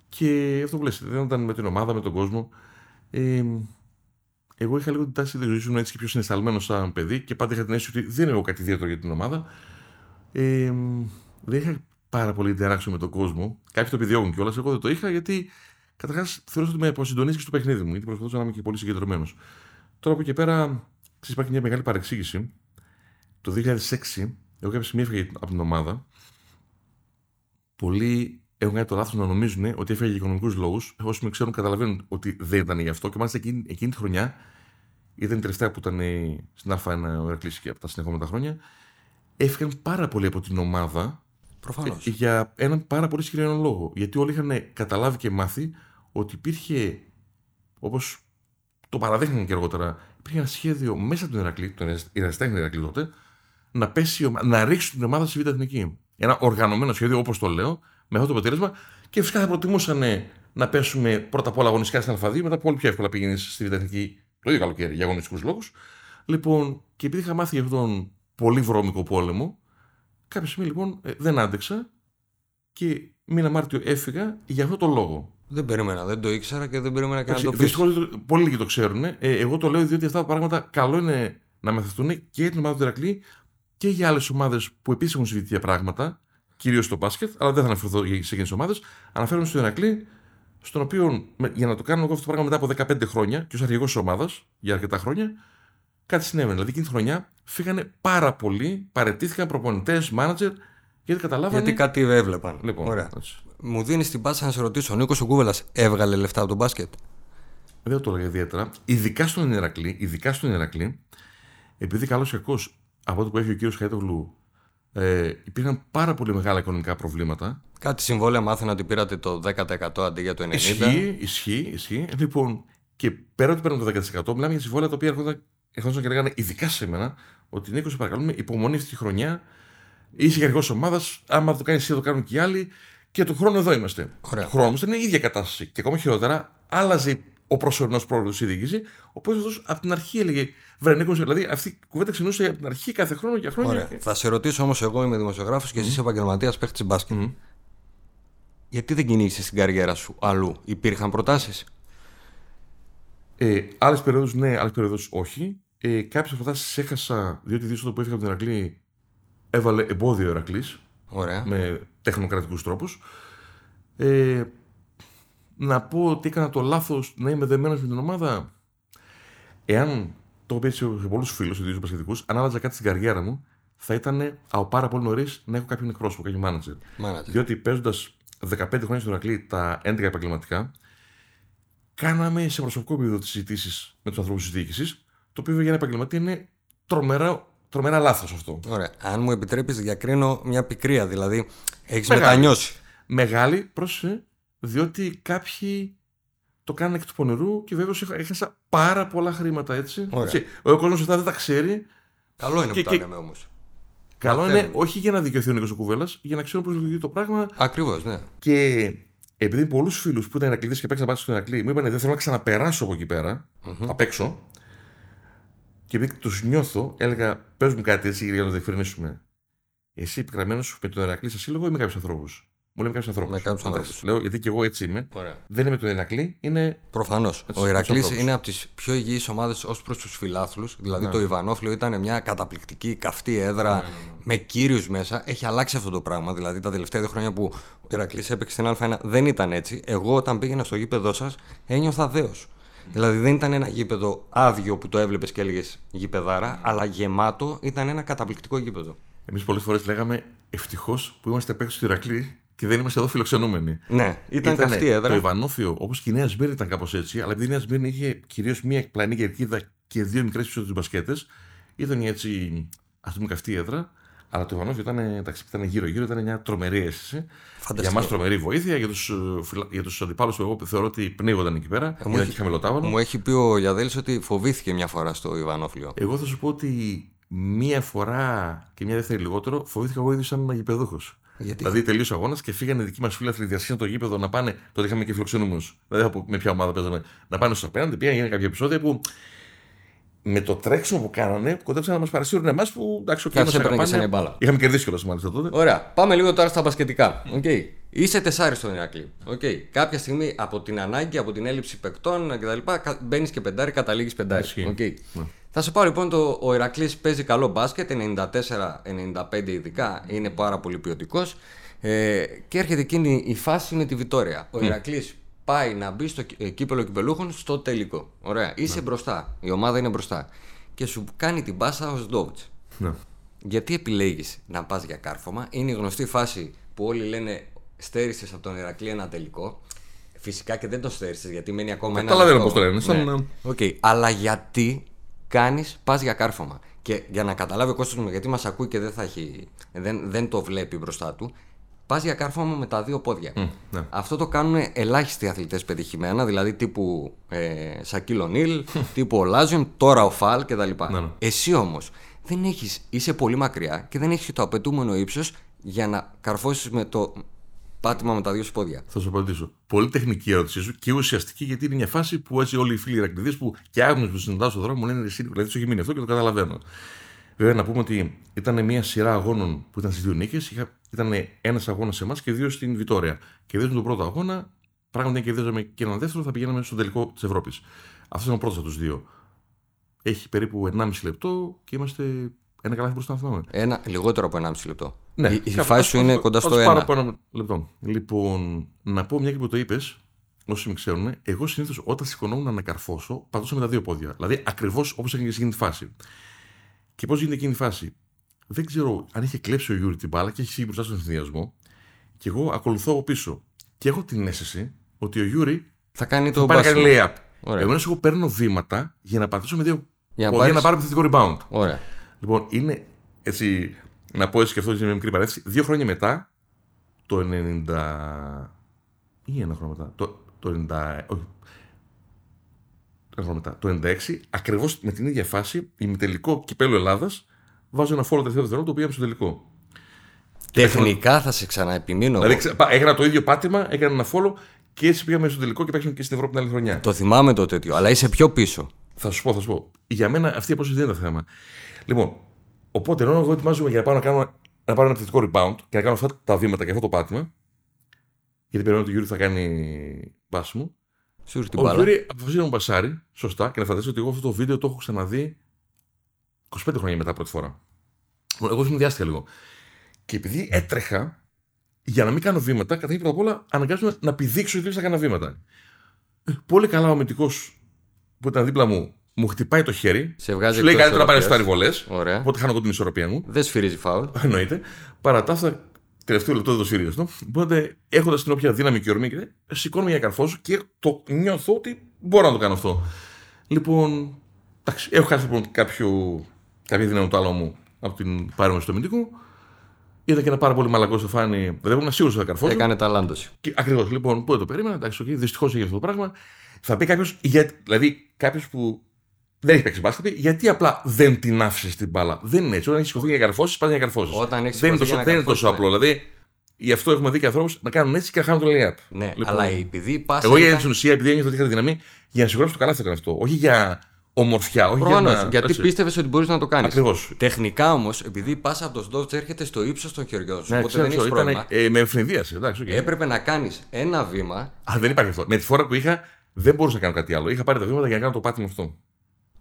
Και αυτό που λες, δεν ήταν με την ομάδα, με τον κόσμο. Ε, εγώ είχα λίγο την τάση της ζωής μου έτσι και πιο συναισθαλμένος σαν παιδί και πάντα είχα την αίσθηση ότι δεν έχω κάτι ιδιαίτερο για την ομάδα. Ε, δεν είχα πάρα πολύ interaction με τον κόσμο. Κάποιοι το επιδιώκουν κιόλας. Εγώ δεν το είχα γιατί καταρχάς θεωρούσα ότι με αποσυντονίζει στο παιχνίδι μου, γιατί προσπαθούσα να είμαι και πολύ συγκεντρωμένος. Τώρα από εκεί πέρα, ξέρεις, υπάρχει μια μεγάλη παρεξήγηση. Το 2006, εγώ κάποια στιγμή έφυγα από την ομάδα. Πολλοί έχουν κάνει το λάθος να νομίζουν ότι έφυγε για οικονομικούς λόγους. Όσοι με ξέρουν, καταλαβαίνουν ότι δεν ήταν γι' αυτό. Και μάλιστα εκείνη, εκείνη τη χρονιά, ήταν η τελευταία που ήταν ε, στην Α1 ο Ερακλή και από τα συνεχόμενα χρόνια, έφυγαν πάρα πολλοί από την ομάδα Προφανώς. ε, για έναν πάρα πολύ συγκεκριμένο λόγο. Γιατί όλοι είχαν καταλάβει και μάθει ότι υπήρχε, όπως το παραδείχνουν και αργότερα, υπήρχε ένα σχέδιο μέσα από τον Ερακλή, τον Εραστέχνη Ερακλή τότε, να, πέσει, η ομα- να ρίξει την ομάδα στη Β' Εθνική. Ένα οργανωμένο σχέδιο, όπως το λέω, με αυτό το αποτέλεσμα. Και φυσικά θα προτιμούσαν ε, να πέσουμε πρώτα απ' όλα αγωνιστικά στην Α2, μετά πολύ πιο εύκολα πηγαίνει στη Β' Εθνική το ίδιο καλοκαίρι για αγωνιστικούς λόγους. Λοιπόν, και επειδή είχα μάθει για αυτόν τον πολύ βρώμικο πόλεμο, κάποια στιγμή λοιπόν ε, δεν άντεξα και μήνα Μάρτιο έφυγα για αυτό το λόγο. Δεν περίμενα, δεν το ήξερα και δεν περίμενα και να το πεις. Δυστυχώς πολλοί λίγοι το ξέρουν. Ε, εγώ το λέω διότι αυτά τα πράγματα καλό είναι να μεθευτούν και για την ομάδα του Ηρακλή και για άλλες ομάδες που επίσης έχουν συμβεί τέτοια πράγματα, κυρίως στο μπάσκετ, αλλά δεν θα αναφερθώ σε εκείνες τις ομάδες. Αναφέρομαι στον Ηρακλή, στον οποίο με- για να το κάνω εγώ αυτό το πράγμα μετά από 15 χρόνια και ως αρχηγός της ομάδας για αρκετά χρόνια, κάτι συνέβαινε. Δηλαδή εκείνη τη χρονιά φύγανε πάρα πολλοί, παρετήθηκαν προπονητές, μάνατζερ, γιατί καταλάβανε. Γιατί κάτι έβλεπαν. Λοιπόν, Ωραία. έτσι. Μου δίνεις την πάσα να σε ρωτήσω, ο Νίκος Κούβελας έβγαλε λεφτά από τον μπάσκετ; Δεν το έλεγα ιδιαίτερα. Ειδικά στον Ηρακλή, ειδικά στον Ηρακλή, επειδή καλός ή κακός από το που έχει ο κύριος Χαϊτογλου, ε, υπήρχαν πάρα πολύ μεγάλα οικονομικά προβλήματα. Κάτι συμβόλαια μάθαινα ότι πήρατε το 10% αντί για το 90%. Ισχύει, ισχύει, ισχύει. Λοιπόν, και πέρα ότι παίρνουν το 10%, μιλάμε για συμβόλαια τα οποία έρχονταν, έρχονταν και λέγανε ειδικά σε μένα ότι Νίκος, σε παρακαλούμε, υπομονή αυτή τη χρονιά. Είσαι γενικό ομάδας. Άμα το κάνεις εσύ, θα το κάνουν και οι άλλοι. Και του χρόνου εδώ είμαστε. Ωραία. Του χρόνου ήταν η ίδια κατάσταση. Και ακόμα χειρότερα, άλλαζε ο προσωρινός πρόεδρο της διοίκηση. Ο οποίος από την αρχή έλεγε Βρε Νίκο, δηλαδή αυτή η κουβέντα ξενούσε από την αρχή κάθε χρόνο για χρόνια. Ωραία. Θα σε ρωτήσω όμως, εγώ είμαι δημοσιογράφος και εσύ είσαι επαγγελματίας παίχτης μπάσκετ. Γιατί δεν κυνήγησε την καριέρα σου αλλού, Υπήρχαν προτάσεις; Ε, άλλες περιόδους ναι, άλλες περιόδους όχι. Ε, Κάποιες προτάσεις έχασα, διότι δίστο που έφυγα από την Ερακλή έβαλε εμπόδιο ο Ερακλής Ωραία. με τεχνοκρατικούς τρόπους. Ε, να πω ότι έκανα το λάθος να είμαι δεμένος με την ομάδα. Εάν το έχω πει έτσι σε πολλούς φίλους, ιδίω πασχετικού, αν άλλαζα κάτι στην καριέρα μου, θα ήταν από πάρα πολύ νωρίς να έχω κάποιον εκπρόσωπο, κάποιον manager. Manager. Διότι παίζοντας 15 χρόνια στον Ερακλή τα 11 επαγγελματικά, κάναμε σε προσωπικό επίπεδο τις συζητήσεις με τους ανθρώπους της διοίκησης, το οποίο για ένα επαγγελματία είναι τρομερά, τρομερά λάθος αυτό. Ωραία. Αν μου επιτρέπεις, διακρίνω μια πικρία. Δηλαδή, έχεις Μεγάλη. μετανιώσει. Μεγάλη, πρόσεχε, διότι κάποιοι το κάνουν εκ του πονηρού και βέβαια έχασα πάρα πολλά χρήματα έτσι. Ωραία. έτσι. Ο κόσμος αυτά δεν τα ξέρει. Καλό είναι Και- που τα και- λέμε όμως. Καλό Μαθαίνουν. είναι όχι για να δικαιωθεί ο Νίκος Κουβέλλα, για να ξέρουν πώς λειτουργεί το πράγμα. Ακριβώς, ναι. Και επειδή πολλούς φίλους που ήταν Ερακλήδε και παίξαν μπάσκετ στον Ερακλή μου είπαν δεν θέλω να ξαναπεράσω από εκεί πέρα, απ' έξω. Και επειδή τους νιώθω, έλεγα πες μου κάτι έτσι για να το διευκρινίσουμε. Εσύ επικραμμένος με τον Ερακλή σε σύλλογο ή με κάποιους ανθρώπους; Μου λέει με κάποιους ανθρώπους. Με κάποιους ανθρώπους. Λέω γιατί και εγώ έτσι είμαι. Ωραία. Δεν είμαι με τον Ερακλή, είναι. Προφανώς. Ο με Ηρακλή τους ανθρώπους. είναι από τις πιο υγιείς ομάδες ως προς τους φιλάθλους. Δηλαδή Ναι. το Ιβανόφλιο ήταν μια καταπληκτική καυτή έδρα με κύριους μέσα. Έχει αλλάξει αυτό το πράγμα. Δηλαδή τα τελευταία δύο χρόνια που ο Ηρακλή έπαιξε στην Α1 δεν ήταν έτσι. Εγώ όταν πήγαινα στο γήπεδό σας ένιωθα δέος. Δηλαδή δεν ήταν ένα γήπεδο άδειο που το έβλεπες και έλεγες γήπεδάρα, αλλά γεμάτο ήταν ένα καταπληκτικό γήπεδο. Εμείς πολλές φορές λέγαμε ευτυχώς που είμαστε παίκτες του Ηρακλή και δεν είμαστε εδώ φιλοξενούμενοι. Ναι, ήταν Ήτανε καυτή έδρα. Το Ιβανόφιο, όπως και η Νέα Σμύρνη ήταν κάπως έτσι, αλλά επειδή η Νέα Σμύρνη είχε κυρίως μία εκπλανή κερκίδα και δύο μικρές πίσω του μπασκέτες, ήταν έτσι, ας πούμε, καυτή έδρα. Αλλά το Ιβανόφιο ήταν, εντάξει, ήταν γύρω-γύρω, ήταν μια τρομερή αίσθηση. Φανταστικό. Για μας τρομερή βοήθεια, για τους για τους αντιπάλους που εγώ θεωρώ ότι πνίγονταν εκεί πέρα. μου Ήταν έχει- και χαμηλοτάβανο. Μου έχει πει ο Γιαδέλης ότι φοβήθηκε μια φορά στο Ιβανόφλιο. Εγώ θα σου πω ότι μία φορά και μία δεύτερη λιγότερο φοβήθηκα εγώ ήδη σαν γηπεδούχος. Γιατί; Δηλαδή τελείωσε ο αγώνας και φύγανε δικοί μας φίλοι αθλητιασίε το γήπεδο να πάνε. Τότε είχαμε και φιλοξενούμενους. Δηλαδή από με ποια ομάδα παίζαμε. Να πάνε στους απέναντι. Πήγαν κάποια επεισόδια που με το τρέξιμο που κάνανε κοντέψαν να μας παρασύρουν εμάς που εντάξει, ο Κάτι κύριο έπαιρνε και σαν η μπάλα. Είχαμε κερδίσει κιόλας μάλιστα τότε. Ωραία, πάμε λίγο τώρα στα μπασκετικά. Okay. Είσαι τεσάρι στον Ηρακλή. Okay. Κάποια στιγμή από την ανάγκη, από την έλλειψη παικτών κτλ. Μπαίνεις και πεντάρι, καταλήγεις πεντάρι. Ισχύει. Okay. Ναι. Θα σου πω λοιπόν, το, ο Ηρακλής παίζει καλό μπάσκετ, 94-95 ειδικά, είναι πάρα πολύ ποιοτικός. Ε, και έρχεται εκείνη η φάση με τη Βιτόρια. Ο Ηρακλής πάει να μπει στο κύ- ε, κύπελλο κυπελλούχων στο τελικό. Ωραία. Είσαι μπροστά. Η ομάδα είναι μπροστά. Και σου κάνει την πάσα ο Ζντοβτς. Ναι. Γιατί επιλέγεις να πας για κάρφωμα, είναι η γνωστή φάση που όλοι λένε στέρησε από τον Ηρακλή ένα τελικό. Φυσικά και δεν το στέρησε γιατί μένει ακόμα ένα. Καταλαβαίνω λεπτό. πώς το λένε, σαν, Ναι. Οκ. Αλλά γιατί κάνεις, πας για κάρφωμα; Και για να καταλάβει ο κόσμος μου, γιατί μας ακούει και δεν, θα έχει, δεν, δεν το βλέπει μπροστά του, πας για κάρφωμα με τα δύο πόδια. ναι. Αυτό το κάνουν ελάχιστοι αθλητές πετυχημένα, δηλαδή τύπου ε, Σακίλ Ονίλ, τύπου ο Λάζιον, τώρα ο Φαλ κτλ. Ναι, ναι. Εσύ όμως δεν έχεις, είσαι πολύ μακριά και δεν έχεις το απαιτούμενο ύψος για να καρφώσεις με το πάτημα με τα δύο σου πόδια. Θα σου απαντήσω. Πολύ τεχνική η ερώτησή σου και ουσιαστική γιατί είναι μια φάση που έτσι όλοι οι φίλοι Ηρακλειδεί που και άγνωστοι που συναντάω στον δρόμο μου λένε εσύ δηλαδή σου έχει μείνει αυτό και το καταλαβαίνω. Βέβαια να πούμε ότι ήταν μια σειρά αγώνων που ήταν στις δύο νίκες. Ήταν ένας αγώνας σε εμάς και δύο στην Βιτόρια. Κερδίζουμε τον πρώτο αγώνα. Πράγματι, αν κερδίζαμε και έναν δεύτερο, θα πηγαίναμε στον τελικό της Ευρώπης. Αυτός ήταν ο πρώτος από τους δύο. Έχει περίπου 1,5 λεπτό και είμαστε ένα καλάθι μπροστά να θυμάμαι. Ένα, λιγότερο από 1,5 λεπτό. Ναι, η η κάπου- φάση σου ας- είναι ας- κοντά ας στο πάρω 1. από ένα λεπτό. Λοιπόν, να πω μια και που το είπες, όσοι με ξέρουν, εγώ συνήθως όταν σηκωνόμουν να καρφώσω, πατούσα με τα δύο πόδια. Δηλαδή ακριβώς όπως έγινε σε εκείνη τη φάση. Και πώς γίνεται εκείνη η φάση; Δεν ξέρω αν είχε κλέψει ο Γιούρι την μπάλα και έχει φύγει μπροστά στον συνδυασμό. Και εγώ ακολουθώ από πίσω. Και έχω την αίσθηση ότι ο Γιούρι Θα κάνει το θα πάει να κάνει μπάσιμο. layup. Ωραία. Εγώ εγώ παίρνω βήματα για να πατήσω με δύο Για να πόδια για να πάρεις- πάρω επιθετικό rebound. Ωραία. Λοιπόν, είναι έτσι, να πω έτσι και αυτό είναι μια μικρή παρένθεση. Δύο χρόνια μετά, το 90. ή ένα χρόνο μετά. Το, το 90. Όχι. Ένα χρόνο μετά. Το 96, ακριβώς με την ίδια φάση, ημιτελικό κυπέλο Ελλάδας, βάζω ένα φόρο τελευταίο δευτερόλεπτο που πήγαμε στο τελικό. Τεχνικά θα σε ξαναεπιμείνω. εγώ. Δηλαδή, ξα- πα- έκανα το ίδιο πάτημα, έκανα ένα follow και έτσι πήγαμε στο τελικό και παίξαμε και στην Ευρώπη την άλλη χρονιά. Το θυμάμαι το τέτοιο, αλλά είσαι πιο πίσω. Θα σου πω, θα σου πω. Για μένα αυτή η απόσταση δεν είναι το θέμα. Λοιπόν, οπότε ενώ εγώ ετοιμάζομαι για να πάω να, κάνω, να πάρω ένα επιθετικό rebound και να κάνω αυτά τα βήματα και αυτό το πάτημα, γιατί περιμένω ότι ο Γιούρι θα κάνει μπάσιμο. Σου ήρθε την Ο μπάλα. Γιούρι αποφασίζει να μου πασάρει, σωστά, και να φανταστείτε ότι εγώ αυτό το βίντεο το έχω ξαναδεί 25 χρόνια μετά πρώτη φορά. Λοιπόν, Εγώ συνδυάστηκα λίγο. Και επειδή έτρεχα, για να μην κάνω βήματα, καταρχήν πρώτα απ' όλα αναγκάζομαι να πηδήξω γιατί θα κάνω βήματα. Ε, Πολύ καλά ο αμυντικός που ήταν δίπλα μου μου χτυπάει το χέρι. Σε βγάζει Σου λέει εκτός καλύτερα να πάρεις ισορροπίας. στα βολέ. Ωραία. Οπότε χάνω εγώ την ισορροπία μου. Δεν σφυρίζει φάουλ. Εννοείται. Παρά τα αυτά, τελευταίο λεπτό δεν το σφυρίζω αυτό. Οπότε έχοντας την όποια δύναμη και ορμή, και τέτοια, σηκώνομαι για καρφώσω και το νιώθω ότι μπορώ να το κάνω αυτό. Λοιπόν, εντάξει, έχω χάσει λοιπόν κάποιο, κάποια δύναμη το άλλο μου από την πάρεμβαση του αμυντικού. Ήταν και ένα πάρα πολύ μαλακό στεφάνι. Δεν ήμουν σίγουρος ότι θα καρφώσω. Έκανε ταλάντωση. Ακριβώς. Λοιπόν, πού δεν το περίμενα. Εντάξει, okay, δυστυχώς έγινε αυτό το πράγμα. Θα πει κάποιος, δηλαδή κάποιος που δεν έχει παίξει μπάσκετ, γιατί απλά δεν την άφησες την μπάλα; Δεν είναι έτσι. Όταν έχεις σηκωθεί για καρφώσεις, πας για καρφώσεις. Όταν έχεις δεν είναι σηκωθεί τόσο, για να δεν είναι τόσο καρφώσεις, απλό. Δηλαδή, γι' αυτό έχουμε δει και ανθρώπους να κάνουν έτσι και να χάνουν το layup. Ναι, Λοιπόν, αλλά επειδή πας. Εγώ για την ουσία, επειδή ένιωθα ότι είχα τη δύναμη, για να σιγουρέψω το καλά θα έκανα αυτό. Όχι για ομορφιά, όχι Προφανώς. για να. Γιατί έτσι. πίστευες ότι μπορείς να το κάνεις. Ακριβώς. Τεχνικά όμως, επειδή πας από το Σντόβτ έρχεται στο ύψος των χεριών σου. Ναι, οπότε ξέρω, δεν έχεις ξέρω, πρόβλημα. ήταν, ε, με ευνηδίασε. Εντάξει, okay. Έπρεπε να κάνεις ένα βήμα. Α, δεν υπάρχει αυτό. Με τη φορά που είχα, δεν μπορούσα να κάνω κάτι άλλο. Είχα πάρει τα βήματα για να κάνω το πάτημα αυτό.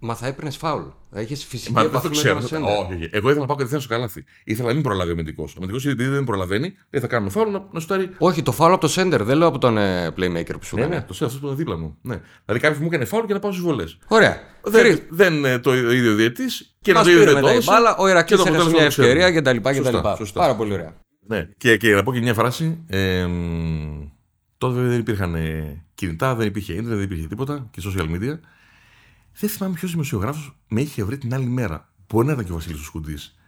Μα θα έπαιρνες φάουλ. Θα είχες φυσική Μα δεν επαφή το με ξέρω. τον σέντερ. Όχι, όχι. Εγώ ήθελα να πάω κατευθείαν στο καλάθι. Ήθελα να μην προλάβει ο αμυντικός. Ο αμυντικός επειδή δεν προλαβαίνει, δεν θα κάνω φάουλ να, να σου τάρει. Όχι, το φάουλ από το σέντερ, δεν λέω από τον ε, playmaker που σου Ναι, έκανε. ναι, το ξέρω αυτός που είναι δίπλα μου. Ναι. Δηλαδή κάποιο μου έκανε φάουλ και να πάω στις βολές. Ωραία. Δεν, Θρύ- δεν είναι το ίδιο διαιτή και να Μας το ίδιο πήρε δεν μετά το η έδωσε μπάλα, ο και Ηρακλής το έχασε αποτέλεσμα μια το ξέρουμε. ευκαιρία κτλ. Σωστά, κτλ. σωστά. Πάρα πολύ ωραία. Ναι, και, και να πω και μια φράση. Ε, τότε δεν υπήρχαν ε, κινητά, δεν υπήρχε ίντερνετ, δεν υπήρχε τίποτα και social media. Δεν θυμάμαι ποιος δημοσιογράφος με είχε βρει την άλλη μέρα. Μπορεί να ήταν και ο Βασίλης Σκουντής.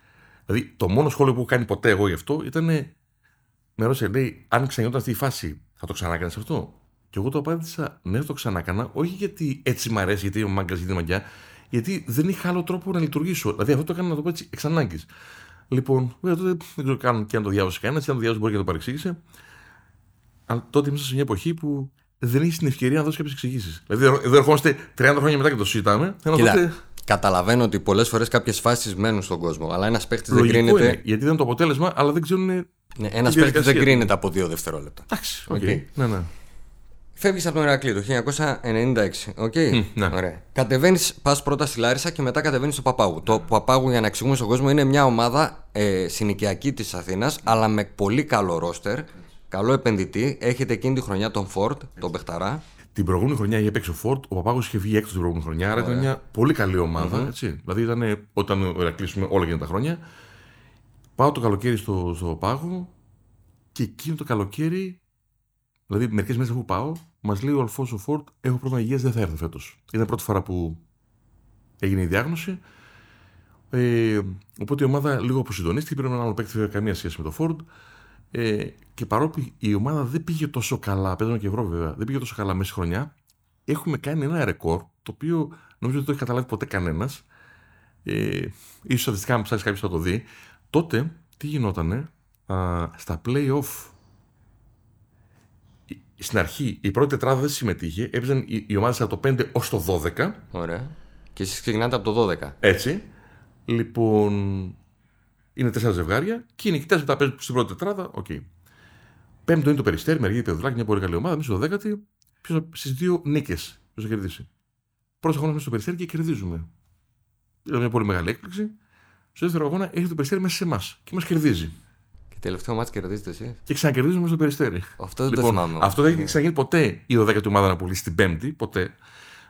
Δηλαδή, το μόνο σχόλιο που έχω κάνει ποτέ εγώ γι' αυτό ήταν. Με ρώτησε, λέει, αν ξαναγινόταν αυτή η φάση, θα το ξανάκανε αυτό; Και εγώ το απάντησα, ναι, το ξανάκανα, όχι γιατί έτσι μ' αρέσει, γιατί είμαι μάγκας, γιατί μαγιά, γιατί δεν είχα άλλο τρόπο να λειτουργήσω. Δηλαδή, αυτό το έκανα να το πω έτσι εξ ανάγκης. Λοιπόν, βέβαια τότε δεν ξέρω καν και αν το διάβασε κανένας, αν το διάβασε μπορεί και να το παρεξήγησε. Αλλά τότε είμαστε σε μια εποχή που δεν έχεις την ευκαιρία να δώσεις κάποιες εξηγήσεις. Δηλαδή, εδώ ερχόμαστε 30 χρόνια μετά και το συζητάμε. Κοίτα, τότε... Καταλαβαίνω ότι πολλές φορές κάποιες φάσεις μένουν στον κόσμο, αλλά ένας παίχτης δεν κρίνεται. Είναι, γιατί δεν είναι το αποτέλεσμα, αλλά δεν ξέρουν. Ναι, ένας παίχτης δεν κρίνεται από δύο δευτερόλεπτα. Εντάξει. Okay. Okay. Ναι, ναι. Φεύγεις από τον Ηρακλή το 1996. OK. Okay. ναι. Ωραία. Κατεβαίνεις, πας πρώτα στη Λάρισα και μετά κατεβαίνεις στο Παπάγου. Το Παπάγου, για να εξηγούμε στον κόσμο, είναι μια ομάδα ε, συνοικιακή της Αθήνας, αλλά με πολύ καλό ρόστερ. Καλό επενδυτή. Έχετε εκείνη τη χρονιά τον Φόρτ, τον Πεχταρά. Την προηγούμενη χρονιά είχε παίξει ο Φόρτ, ο Παπάγο είχε βγει έξω την προηγούμενη χρονιά. Άρα ήταν μια πολύ καλή ομάδα. Mm-hmm. Έτσι. Δηλαδή ήταν όταν ο Ηρακλής όλα για τα χρόνια. Πάω το καλοκαίρι στο, στο Παπάγο και εκείνο το καλοκαίρι, δηλαδή μερικές μέρες που πάω, Μας λέει ο Αλφόσο Φόρτ: Έχω πρόβλημα υγείας, δεν θα έρθω φέτος. Ήταν η πρώτη φορά που έγινε η διάγνωση. Ε, οπότε η ομάδα λίγο αποσυντονίστηκε. Πήραμε ένα άλλο παίκτη, καμία σχέση με το Φόρτ. Ε, και παρότι η ομάδα δεν πήγε τόσο καλά, παίζαμε και ευρώ βέβαια, δεν πήγε τόσο καλά μέσα χρονιά, έχουμε κάνει ένα ρεκόρ το οποίο νομίζω ότι δεν το έχει καταλάβει ποτέ κανένας. Ε, ίσως στατιστικά, αν ψάξεις κάποιος θα το δει. Τότε τι γινότανε α, στα playoff στην αρχή η πρώτη τετράδα δεν συμμετείχε. Έπαιζαν οι, οι ομάδες από το 5 ως το 12. Ωραία. Και εσείς ξεκινάτε από το 12. Έτσι. Λοιπόν. Είναι τέσσερα ζευγάρια και οι νικητές μετά παίζουν στην πρώτη τετράδα. OK. Okay. Πέμπτο είναι το Περιστέρι, με Αργύρη Πεδουλάκη, μια πολύ καλή ομάδα. Εμείς στο δέκατη, στις δύο νίκες. Ποιος θα κερδίσει. Πρώτος αγώνας μέσα στο περιστέρι και κερδίζουμε. Είναι μια πολύ μεγάλη έκπληξη. Στο δεύτερο αγώνα έχει το περιστέρι μέσα σε εμάς και μας κερδίζει. Τελευταίο μάτι κερδίζετε εσύ. Και ξανακερδίζουμε στο περιστέρι. Αυτό δεν λοιπόν, το θυμάμαι. Αυτό δεν έχει ξαναγίνει ποτέ η 12η ομάδα να πουλήσει την Πέμπτη. Ποτέ.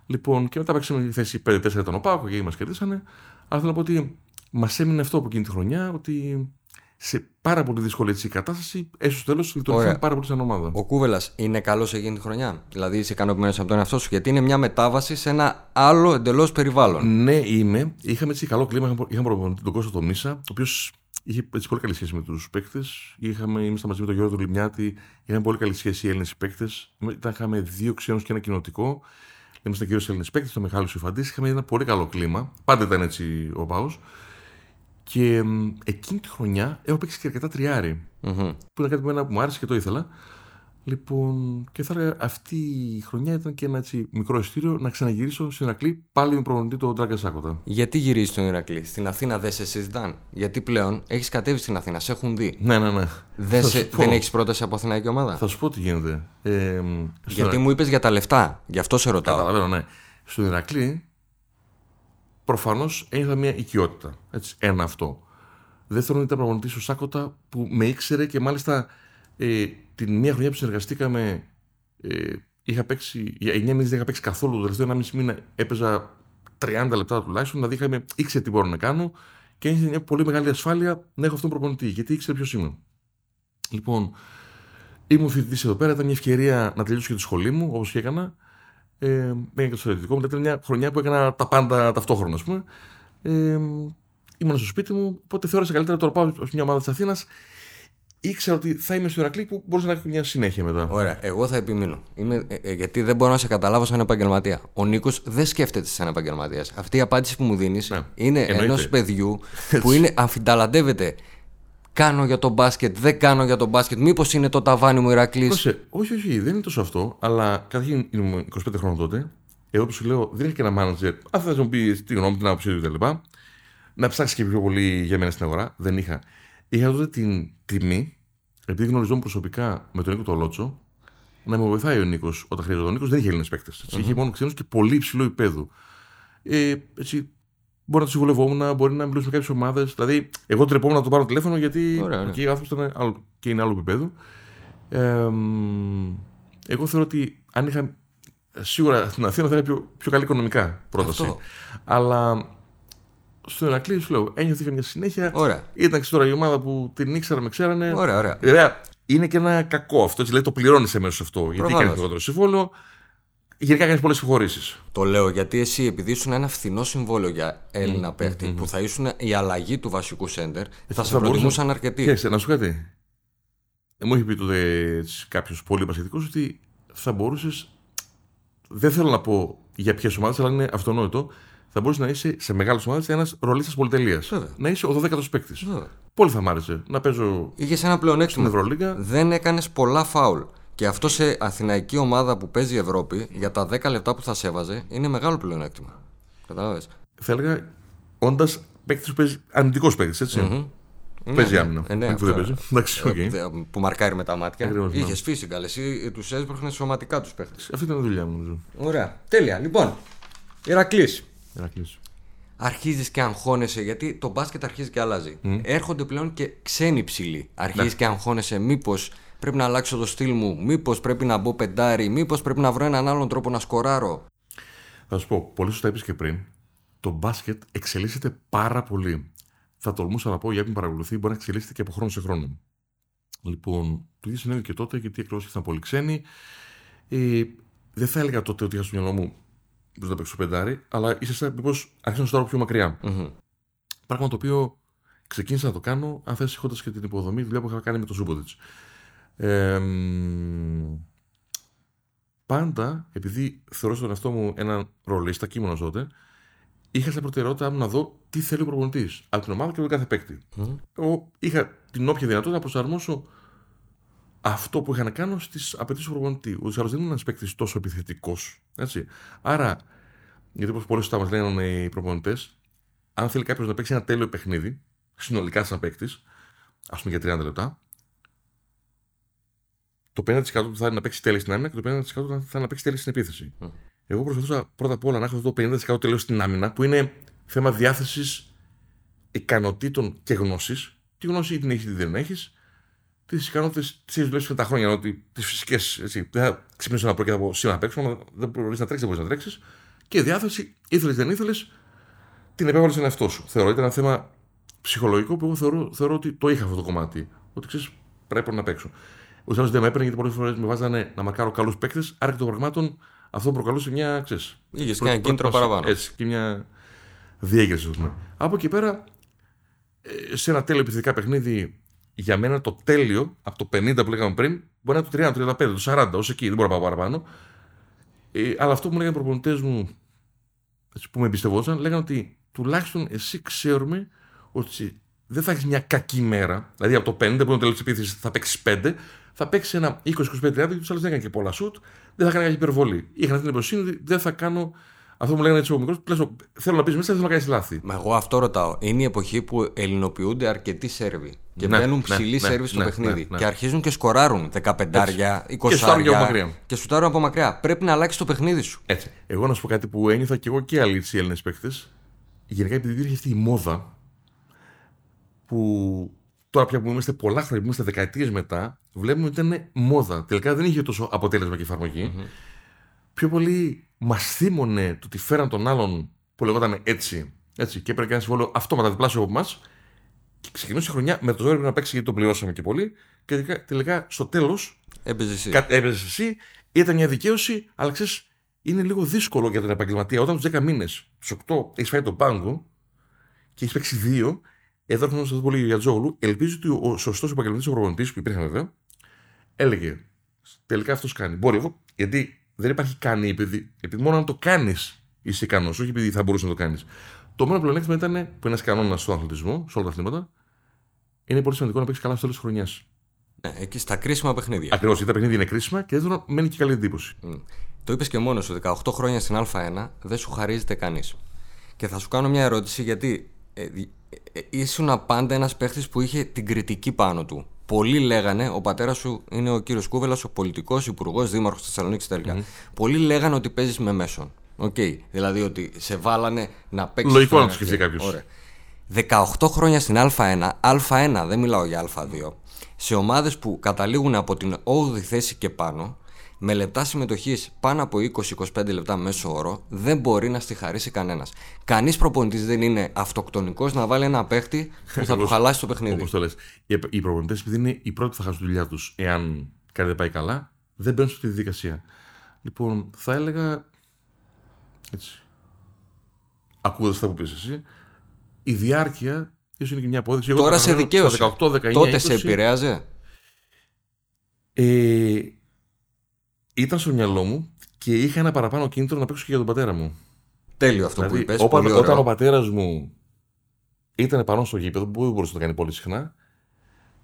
Λοιπόν, και μετά παίξαμε τη θέση 5-4 τον Οπάκο και μας κερδίσανε. Αλλά θέλω να πω ότι μας έμεινε αυτό από εκείνη τη χρονιά ότι σε πάρα πολύ δύσκολη έτσι, κατάσταση, έστω τέλος λειτουργήσαμε πάρα πολύ σαν ομάδα. Ο Κούβελας είναι καλός σε εκείνη τη χρονιά; Δηλαδή είσαι ικανοποιημένος από τον εαυτό σου, γιατί είναι μια μετάβαση σε ένα άλλο εντελώς περιβάλλον. Ναι, είμαι. Είχαμε έτσι καλό κλίμα. Είχαμε προπονητή τον Κώστα το Μίσα, ο οποίος είχε έτσι πολύ καλή σχέση με τους παίκτες. Ήμασταν μαζί με τον Γιώργο του Λιμιάτη. Είχαμε πολύ καλή σχέση οι Έλληνες παίκτες. Είχαμε δύο ξένους και ένα κοινοτικό. Ήμασταν κυρίως Έλληνες παίκτες, το Μιχάλη Σουφαντή. Είχαμε ένα πολύ καλό κλίμα. Πάντα ήταν έτσι ο Πάος. Και εκείνη τη χρονιά έχω παίξει και αρκετά τριάρι. Mm-hmm. Που ήταν κάτι που μου άρεσε και το ήθελα. Λοιπόν, και θα έλεγα αυτή η χρονιά ήταν και ένα έτσι μικρό ειστήριο να ξαναγυρίσω στην Ηρακλή πάλι με προπονητή τον Τράγκα Σάκοτα. Γιατί γυρίζεις στον Ηρακλή, στην Αθήνα δεν σε συζητάν; Γιατί πλέον έχεις κατέβει στην Αθήνα, σε έχουν δει; Ναι, ναι, ναι. Δεν, σε, δεν έχεις πρόταση από Αθηναϊκή ομάδα; Θα σου πω τι γίνεται. Ε, Γιατί μου είπες για τα λεφτά, γι' αυτό σε ρωτάω. Καταλαβαίνω, ναι. Στον Ηρακλή προφανώς ένιωθα μια οικειότητα. Έτσι, ένα αυτό. Δεύτερον, ήταν προπονητή ο Σάκοτα που με ήξερε και μάλιστα ε, την μία χρονιά που συνεργαστήκαμε, ε, είχα παίξει, για 9 μήνες δεν είχα παίξει καθόλου. Το τελευταίο 1,5 μήνα έπαιζα 30 λεπτά τουλάχιστον. Δηλαδή είχαμε, ήξερε τι μπορώ να κάνω και είχε μια πολύ μεγάλη ασφάλεια να έχω αυτόν τον προπονητή, γιατί ήξερε ποιος είμαι. Λοιπόν, ήμουν φοιτητής εδώ πέρα, ήταν μια ευκαιρία να τελειώσω και τη σχολή μου, όπως και έκανα. Ε, και το στρατιωτικό μου, ήταν μια χρονιά που έκανα τα πάντα ταυτόχρονα, ας πούμε. Ε, ήμουν στο σπίτι μου, οπότε θεώρησα καλύτερα να το πάω σε μια ομάδα της Αθήνας ήξερα ότι θα είμαι στο Ηρακλή που μπορούσε να έχει μια συνέχεια μετά. Ωραία. Εγώ θα επιμείνω. Είμαι, ε, ε, γιατί δεν μπορώ να σε καταλάβω σαν επαγγελματία. Ο Νίκος δεν σκέφτεται σαν επαγγελματίας. Αυτή η απάντηση που μου δίνεις ναι. είναι ενός παιδιού που είναι, αμφιταλαντεύεται. Κάνω για τον μπάσκετ, δεν κάνω για τον μπάσκετ. Μήπως είναι το ταβάνι μου Ηρακλής; Όχι, όχι, δεν είναι τόσο αυτό. Αλλά καταρχήν ήμουν 25 χρόνια τότε. Εγώ που σου λέω, δεν έχει και ένα μάνατζερ. Αν θε να μου πεις τη γνώμη, την άποψή του κτλ. Να ψάξει και πιο πολύ για μένα στην αγορά. Δεν είχα. Είχα τότε την τιμή, επειδή γνωριζόμουν προσωπικά με τον Νίκο το Λότσο, να με βοηθάει ο Νίκος όταν χρειαζόταν. Ο Νίκος δεν είχε Έλληνες παίκτες. Mm-hmm. Είχε μόνο ξένους και πολύ υψηλό επίπεδο. Ε, έτσι, μπορεί να τους συμβουλευόμουν, μπορεί να μιλήσουμε με κάποιες ομάδες. Δηλαδή, εγώ τρεπόμουν να το πάρω τηλέφωνο γιατί Ωραία, εκεί ο άνθρωπο ήταν άλλο, και είναι άλλο επίπεδο. Ε, εγώ θεωρώ ότι αν είχα σίγουρα στην Αθήνα θα είχα πιο, πιο καλή οικονομικά πρόταση. Αυτό. Αλλά στο Ερακλή, σου λέω, ένιωθε μια συνέχεια. Ωραία. Ήταν τώρα η ομάδα που την ήξερα, με ξέρανε. Ωραία, ωραία. Βέβαια, είναι και ένα κακό αυτό. Έτσι, δηλαδή το πληρώνεις εμέσως αυτό. Γιατί κάνει το συμβόλαιο. Γενικά κάνεις πολλές συγχωρήσεις. Το λέω γιατί εσύ, επειδή ήσουν ένα φθηνό συμβόλαιο για Έλληνα mm, παίχτη, που θα ήσουν η αλλαγή του βασικού σέντερ, θα, θα σε προτιμούσαν αρκετοί. Κοίταξε, να σου κάτι. Μου έχει πει τότε κάποιος πολύ πασχετικός ότι θα μπορούσες. Δεν θέλω να πω για ποιες ομάδες, αλλά είναι αυτονόητο. Θα μπορούσες να είσαι σε μεγάλες ομάδες ένας ρολίστας πολυτελείας. Να είσαι ο 12ο παίκτης. Πολύ θα μ' άρεσε να παίζω. Είχες ένα πλεονέκτημα. Δεν έκανες πολλά φάουλ. Και αυτό σε αθηναϊκή ομάδα που παίζει η Ευρώπη, για τα 10 λεπτά που θα σέβαζε, είναι μεγάλο πλεονέκτημα. Κατάλαβε. Θα έλεγα, όντας παίκτης που παίζει. Αρνητικός παίκτης, έτσι. Mm-hmm. Παίζει ναι, άμυνα. Ε, ναι, που δεν παίζει. Εντάξει, okay. Που μαρκάρει με τα μάτια. Είχες φύσικα, εσύ τους έσπροχνε σωματικά τους παίχτες. Αυτή ήταν η δουλειά μου, νομίζω. Ωραία. Τέλεια. Λοιπόν, Ηρακλής. Αρχίζεις και αγχώνεσαι, γιατί το μπάσκετ αρχίζει και αλλάζει. Mm. Έρχονται πλέον και ξένοι ψηλοί. Αρχίζεις ναι. και αγχώνεσαι, μήπως πρέπει να αλλάξω το στυλ μου, μήπως πρέπει να μπω πεντάρι, μήπως πρέπει να βρω έναν άλλον τρόπο να σκοράρω. Θα σου πω, πολύ σωστά είπες και πριν, το μπάσκετ εξελίσσεται πάρα πολύ. Θα τολμούσα να πω για όποιον παρακολουθεί, μπορεί να εξελίσσεται και από χρόνο σε χρόνο. Λοιπόν, το ίδιο συνέβη και τότε, γιατί οι εκλογές ήταν πολύ ξένοι. Ε, δεν θα έλεγα τότε ότι είχα στο μυαλό μου πώ να παίξω πεντάρι, αλλά ίσα μήπως αρχίσω να στάρω πιο μακριά. Mm-hmm. Πράγμα το οποίο ξεκίνησα να το κάνω, αν θες, έχοντας και την υποδομή, δουλειά που είχα κάνει με το Ζούμποτιτς. Ε, πάντα, επειδή θεωρώ στον εαυτό μου έναν ρολίστα και ήμουν τότε, είχα σαν προτεραιότητα να δω τι θέλει ο προπονητής από την ομάδα και από τον κάθε παίκτη. Mm. Εγώ είχα την όποια δυνατότητα να προσαρμόσω αυτό που είχα να κάνω στις απαιτήσεις του προπονητή. Ούτως ή δεν ήμουν ένας παίκτης τόσο επιθετικός. Άρα, γιατί όπως πολλέ φορέ μας λένε οι προπονητές, αν θέλει κάποιος να παίξει ένα τέλειο παιχνίδι, συνολικά σαν παίκτης, ας πούμε για 30 λεπτά, το 50% του θα είναι να παίξει τέλεια στην άμυνα και το 50% θα είναι να παίξει τέλεια στην επίθεση. Mm. Εγώ προσπαθούσα πρώτα απ' όλα να έχω το 50% τέλειο στην άμυνα, που είναι θέμα διάθεσης ικανοτήτων και γνώσης. Τι γνώση την έχεις, τι δεν έχεις. Τις ικανότητες τις έχεις δουλέψει με τα χρόνια, ότι τις φυσικές. Δεν θα ξυπνήσω να πω και θα πω σήμερα να παίξω, δεν μπορείς να τρέξεις, δεν μπορείς να τρέξεις. Και διάθεση, ήθελες δεν ήθελες, την επέβαλες στον εαυτό σου. Θεωρώ ήταν ένα θέμα ψυχολογικό που εγώ θεωρώ, θεωρώ ότι το είχα αυτό το κομμάτι. Ότι ξέρεις, πρέπει να παίξω. Ο δεν με έπαιρνε γιατί πολλές φορές με βάζανε να μακάρω καλούς παίκτες, άρα και των πραγμάτων αυτό προκαλούσε μια. Είχες και ένα κίνητρο παραπάνω. Έτσι, και μια διέγερση, ας Από εκεί πέρα, ε, σε ένα τέλειο επιθετικά παιχνίδι, για μένα το τέλειο, από το 50 που λέγαμε πριν, μπορεί να είναι το 30, το 35, το 40, ως εκεί, δεν μπορώ να πάω παραπάνω. Ε, αλλά αυτό που μου λέγανε οι προπονητές μου, που με εμπιστευόταν, λέγανε ότι τουλάχιστον εσύ ξέρουμε ότι δεν θα έχεις μια κακή μέρα. Δηλαδή από το 50 που είναι το τέλο της επίθεσης θα παίξεις 5, θα παίξει ένα 20-25-30 και τους άλλους δεν έκανε και πολλά σουτ, δεν θα κάνει κάποια υπερβολή. Είχαν την εμπιστοσύνη ότι δεν θα κάνω αυτό που μου λέγανε έτσι ο μικρός, θέλω να πει μέσα, θέλω να κάνει λάθη. Μα εγώ αυτό ρωτάω. Είναι η εποχή που ελληνοποιούνται αρκετοί Σέρβοι και ναι, μπαίνουν ναι, ψηλοί ναι, Σέρβοι στο ναι, παιχνίδι ναι, και αρχίζουν και σκοράρουν 15 αριά, 20 και σουτάρουν από μακριά. Και σουτάρουν από μακριά. Πρέπει να αλλάξει το παιχνίδι σου. Έτσι. Εγώ να σου πω κάτι που ένιωθα και εγώ και άλλοι οι Έλληνες παίκτες. Γενικά επειδή υπήρχε αυτή η μόδα που τώρα πια που είμαστε πολλά χρόνια, που είμαστε δεκαετίες μετά, βλέπουμε ότι ήταν μόδα. Τελικά δεν είχε τόσο αποτέλεσμα και εφαρμογή. Mm-hmm. Πιο πολύ μας θύμωνε το ότι φέραν τον άλλον που λεγόταν έτσι, έτσι και έπαιρνε και ένα συμβόλαιο αυτόματα διπλάσιο από εμάς. Και ξεκινούσε η χρονιά με το ζόρι να παίξει γιατί τον πληρώσαμε και πολύ. Και τελικά, τελικά στο τέλος. Έπαιζε εσύ. Έπαιζες εσύ. Ήταν μια δικαίωση, αλλά ξέρεις, είναι λίγο δύσκολο για τον επαγγελματία. Όταν τους 10 μήνες, τους 8 έχεις φάει τον πάγκο και έχεις παίξει δύο, εδώ έρχομαι να σα πω πολύ για Τζόγλου. Ελπίζω ότι ο σωστός επαγγελματή ο προπονητής που υπήρχαν βέβαια έλεγε τελικά αυτός κάνει. Μπορεί εγώ, γιατί δεν υπάρχει κάνει επειδή, επειδή μόνο αν το κάνεις είσαι ικανός, όχι επειδή θα μπορούσες να το κάνεις. Το μόνο πλεονέκτημα ήταν που ένας κανόνας στον αθλητισμό, σε όλα τα αθλήματα, είναι πολύ σημαντικό να παίξεις καλά στο τέλος της χρονιάς. Ναι, εκεί στα κρίσιμα παιχνίδια. Ακριβώς, γιατί τα παιχνίδια είναι κρίσιμα και δεν μένει και καλή εντύπωση. Mm. Το είπες και μόνος σου, 18 χρόνια στην Α1 δεν σου χαρίζεται κανείς. Και θα σου κάνω μια ερώτηση γιατί ε, ε, ήσουν πάντα ένας παίχτης που είχε την κριτική πάνω του. Πολλοί λέγανε, ο πατέρας σου είναι ο κύριος Κούβελας, ο πολιτικός υπουργός, δήμαρχος τη Θεσσαλονίκης τελικά. Mm. Πολλοί λέγανε ότι παίζεις με μέσον. OK. Okay. Δηλαδή ότι σε βάλανε να παίξεις. Λογικό να το σκεφτεί κάποιος. 18 χρόνια στην Α1, Α1 δεν μιλάω για Α2, σε ομάδες που καταλήγουν από την 8η θέση και πάνω με λεπτά συμμετοχής πάνω από 20-25 λεπτά μέσο όρο δεν μπορεί να στη χαρίσει κανένας. Κανείς προπονητής δεν είναι αυτοκτονικός να βάλει ένα παίχτη που θα του χαλάσει το παιχνίδι. Όπως το λες. Οι προπονητές, επειδή είναι οι πρώτοι που θα χάσουν τη δουλειά τους, εάν κάτι δεν πάει καλά, δεν μπαίνουν στη διαδικασία. Λοιπόν, θα έλεγα. Έτσι. Ακούγοντας αυτά που πεις εσύ, η διάρκεια ίσως είναι και μια απόδειξη. Τώρα σε δικαίωσε. Τότε σε επηρέαζε. Ε, ήταν στο μυαλό μου και είχα ένα παραπάνω κίνητρο να παίξω και για τον πατέρα μου. Τέλειο αυτό δηλαδή, που είπες. Όταν, όταν ο πατέρας μου ήταν παρόν στο γήπεδο, που δεν μπορούσε να το κάνει πολύ συχνά,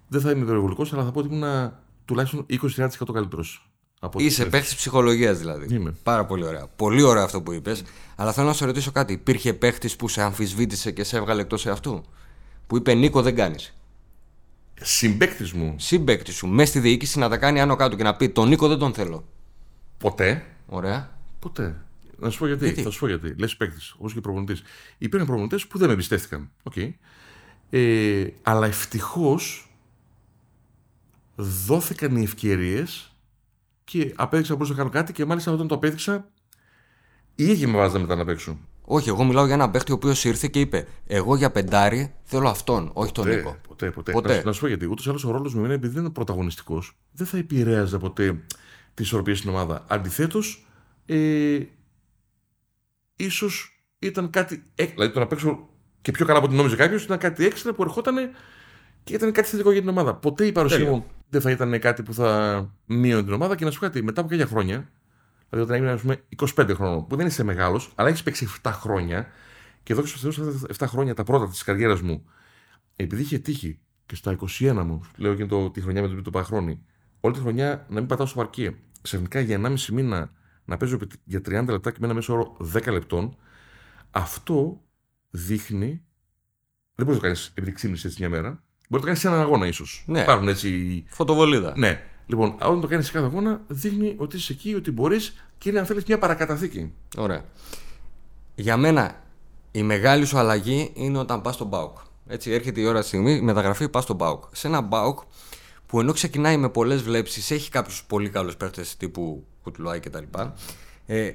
δεν θα είμαι υπερβολικός, αλλά θα πω ότι ήμουν τουλάχιστον 20-30% καλύτερος. Είσαι παίχτης ψυχολογίας δηλαδή. Είμαι. Πάρα πολύ ωραία. Πολύ ωραίο αυτό που είπες. Αλλά θέλω να σε ρωτήσω κάτι. Υπήρχε παίχτης που σε αμφισβήτησε και σε έβγαλε εκτός εαυτού; Που είπε Νίκο, δεν κάνεις. Συμπέκτη μου. Συμπέκτη σου. Μέσα στη διοίκηση να τα κάνει άνω κάτω και να πει Τον Νίκο δεν τον θέλω. Ποτέ. Ωραία. Ποτέ. Να σου πω γιατί. γιατί; Θα σου πω γιατί. Λες παίκτη, όπως και προπονητή. Υπήρχαν προπονητές που δεν με εμπιστεύτηκαν. Okay. Ε, αλλά ευτυχώς δόθηκαν οι ευκαιρίες και απέδειξα πώ να κάνω κάτι και μάλιστα όταν το απέδειξα, οι ίδιοι με βάζανε μετά να παίξουν. Όχι, εγώ μιλάω για έναν παίχτη ο οποίος ήρθε και είπε: Εγώ για πεντάρι θέλω αυτόν, όχι τον Νίκο. Ποτέ, ποτέ. ποτέ. Να, να σου πω γιατί. Ούτως ή άλλως ο ρόλος μου είναι επειδή δεν είναι πρωταγωνιστικός, δεν θα επηρέαζε ποτέ τι ισορροπίες στην ομάδα. Αντιθέτως, ε, ίσως ήταν κάτι. Δηλαδή το να παίξω και πιο καλά από ό,τι νόμιζε κάποιος ήταν κάτι έξτρα που ερχόταν και ήταν κάτι θετικό για την ομάδα. Ποτέ η παρουσία μου δεν θα ήταν κάτι που θα μείωνε την ομάδα και να σου πω κάτι. Μετά από κάποια χρόνια, δηλαδή όταν έμεινα ας πούμε 25 χρόνων, που δεν είσαι μεγάλος, αλλά έχεις παίξει 7 χρόνια και εδώ και στο Θεό 7 χρόνια τα πρώτα της καριέρας μου, επειδή είχε τύχει και στα 21 μου, λέω και το, τη χρονιά με τον Πίτο Παχρόνη, όλη τη χρονιά να μην πατάω στο παρκέ. Ξαφνικά για 1,5 μήνα να παίζω για 30 λεπτά και με ένα μέσο όρο 10 λεπτών, αυτό δείχνει. Δεν μπορείς να το κάνεις επειδή ξύπνησες έτσι μια μέρα. Μπορεί να το κάνεις σε έναν αγώνα, ίσως. Ναι. Υπάρχουν έτσι. Φωτοβολίδα. Ναι. Λοιπόν, όταν το κάνεις σε κάθε αγώνα, δείχνει ότι είσαι εκεί, ότι μπορείς και είναι, αν θέλεις, μια παρακαταθήκη. Ωραία. Για μένα, η μεγάλη σου αλλαγή είναι όταν πας στον Μπάουκ. Έτσι, έρχεται η ώρα της στιγμή, η μεταγραφή πας στον Μπάουκ. Σε ένα Μπάουκ που ενώ ξεκινάει με πολλές βλέψεις, έχει κάποιους πολύ καλούς παίχτες τύπου Κουτλουάη κτλ. Ε,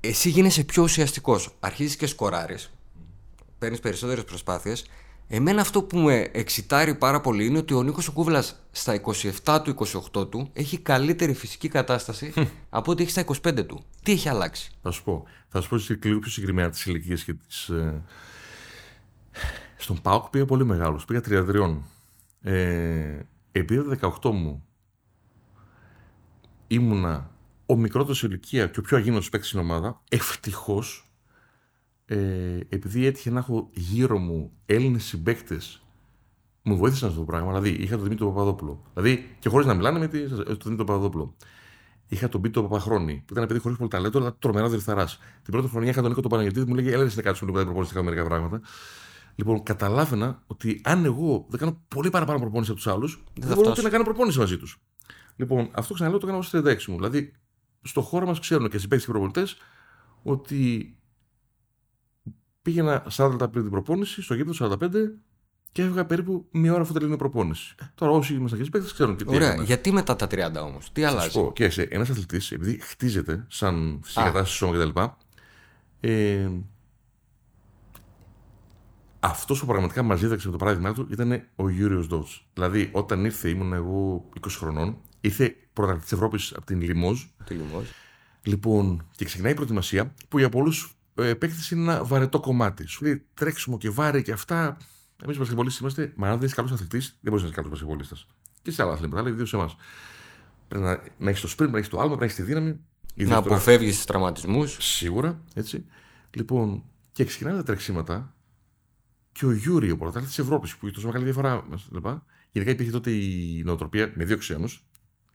εσύ γίνεσαι πιο ουσιαστικός. Αρχίζεις και σκοράρεις. Παίρνεις περισσότερες προσπάθειες. Εμένα αυτό που με εξητάρει πάρα πολύ είναι ότι ο Νίκος Κούβλας στα 27 του, 28 του έχει καλύτερη φυσική κατάσταση από ό,τι έχει στα 25 του. Τι έχει αλλάξει; Θα σου πω. Θα σου πω λίγο πιο συγκεκριμένα τις ηλικίες και τις. Ε... Στον Πάοκ πήγα πολύ μεγάλος. Πήγα 33. Ε, επειδή 18 μου ήμουνα ο μικρότερος ηλικία και ο πιο αγίνο παίκτης στην ομάδα, ευτυχώς, ε, επειδή έτυχε να έχω γύρω μου Έλληνες συμπαίκτες, μου βοήθησαν αυτό το πράγμα. Δηλαδή, είχα τον Δημήτρη Παπαδόπουλο. Δηλαδή, και χωρίς να μιλάνε με τον Δημήτρη Παπαδόπουλο. Είχα τον Πίτο Παπαχρόνη, που ήταν ένα παιδί χωρίς πολύ ταλέντο, αλλά τρομερά διεφθαρά. Την πρώτη χρονιά είχα τον Νίκο τον Παναγιώτη, μου λέγε Έλα, να κάτσουμε λίγο να προπονήσει μερικά πράγματα. Λοιπόν, καταλάβαινα ότι αν εγώ δεν κάνω πολύ παραπάνω προπόνηση από τους άλλους, δεν μπορώ ούτε να κάνω προπόνηση μαζί τους. Λοιπόν, αυτό ξαναλέω το έκανα ως 36 μου. Δηλαδή, στο χώρο μας ξέρουν και συμπαίκτες και προπονητές ότι πήγαινα 40 λεπτά πριν την προπόνηση, στο γήπεδο 45 και έφυγα περίπου μία ώρα αφού τελείωνε η προπόνηση. Τώρα όσοι είμαστε και συμπαίκτες ξέρουν τι Ωραία, γιατί μετά τα 30 όμως, τι αλλάζει; Θα πω, και ένας αθλητής, επειδή χτίζεται σαν φυσική κατάσταση σώμα κτλ. Ε, αυτός που πραγματικά μας δίδαξε το παράδειγμά του ήταν ο Γιούριος Ντότς. Δηλαδή, όταν ήρθε, ήμουν εγώ 20 χρονών, ήρθε πρωταθλητής της Ευρώπης από την Λιμόζ. Τη Λιμόζ. Λοιπόν, και ξεκινάει η προετοιμασία που για πολλούς ε, παίκτε είναι ένα βαρετό κομμάτι. Σου λέει τρέξιμο και βάρη και αυτά. Εμείς οι πασχεμπολίστε είμαστε, μα αν δεν είσαι καλός αθλητής, δεν μπορείς να είσαι καλός πασχεμπολίστα. Και σε άλλα αθλήματα, αλλά ιδίως σε εμάς. Πρέπει να, να έχεις το σπίτι, να έχεις το άλμα, να έχεις τη δύναμη. Να αποφεύγεις τους τραυματισμούς. Σίγουρα, έτσι. Λοιπόν, και ξεκινάνε τα τρεξίματα και ο Γιούρι, ο πρωταθλητής της Ευρώπης, που είχε τόσο μεγάλη διαφορά. Γενικά υπήρχε τότε η νοοτροπία με δύο ξένους,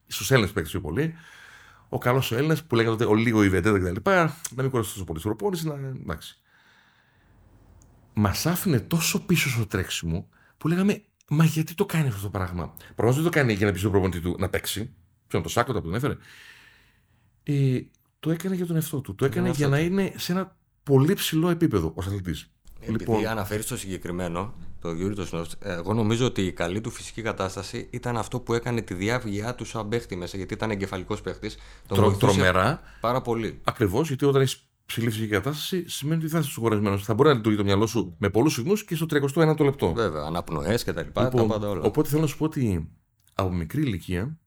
στους Έλληνες παίκτες πιο πολύ. Ο καλός ο Έλληνας που λέγανε τότε ο λίγο η Βεντέτα κτλ. Να μην κορέσει τόσο πολύ στην προπόνηση. Να... Εντάξει. Μας άφηνε τόσο πίσω στο τρέξιμο που λέγαμε Μα γιατί το κάνει αυτό το πράγμα; Προφανώς δεν το κάνει για να πει στον προπονητή του να παίξει. Ποιον το σάκο που τον έφερε. Ε, το έκανε για τον εαυτό του. Το έκανε για να είναι σε ένα πολύ ψηλό επίπεδο ως αθλητής. Επειδή λοιπόν... αναφέρεις το συγκεκριμένο, το Γιούρι το εγώ νομίζω ότι η καλή του φυσική κατάσταση ήταν αυτό που έκανε τη διαύγειά του σαν παίχτη μέσα, γιατί ήταν εγκεφαλικός παίχτης. Τρο, τρομερά. Πάρα πολύ. Ακριβώς, γιατί όταν έχεις ψηλή φυσική κατάσταση, σημαίνει ότι θα είσαι συγχωρεσμένος. Θα μπορεί να λειτουργεί το μυαλό σου με πολλούς σφυγμούς και στο 31ο λεπτό. Βέβαια, αναπνοές και τα λοιπά. Λοιπόν, τα πάντα όλα. Οπότε θέλω να σου πω ότι από μικρή ηλικία,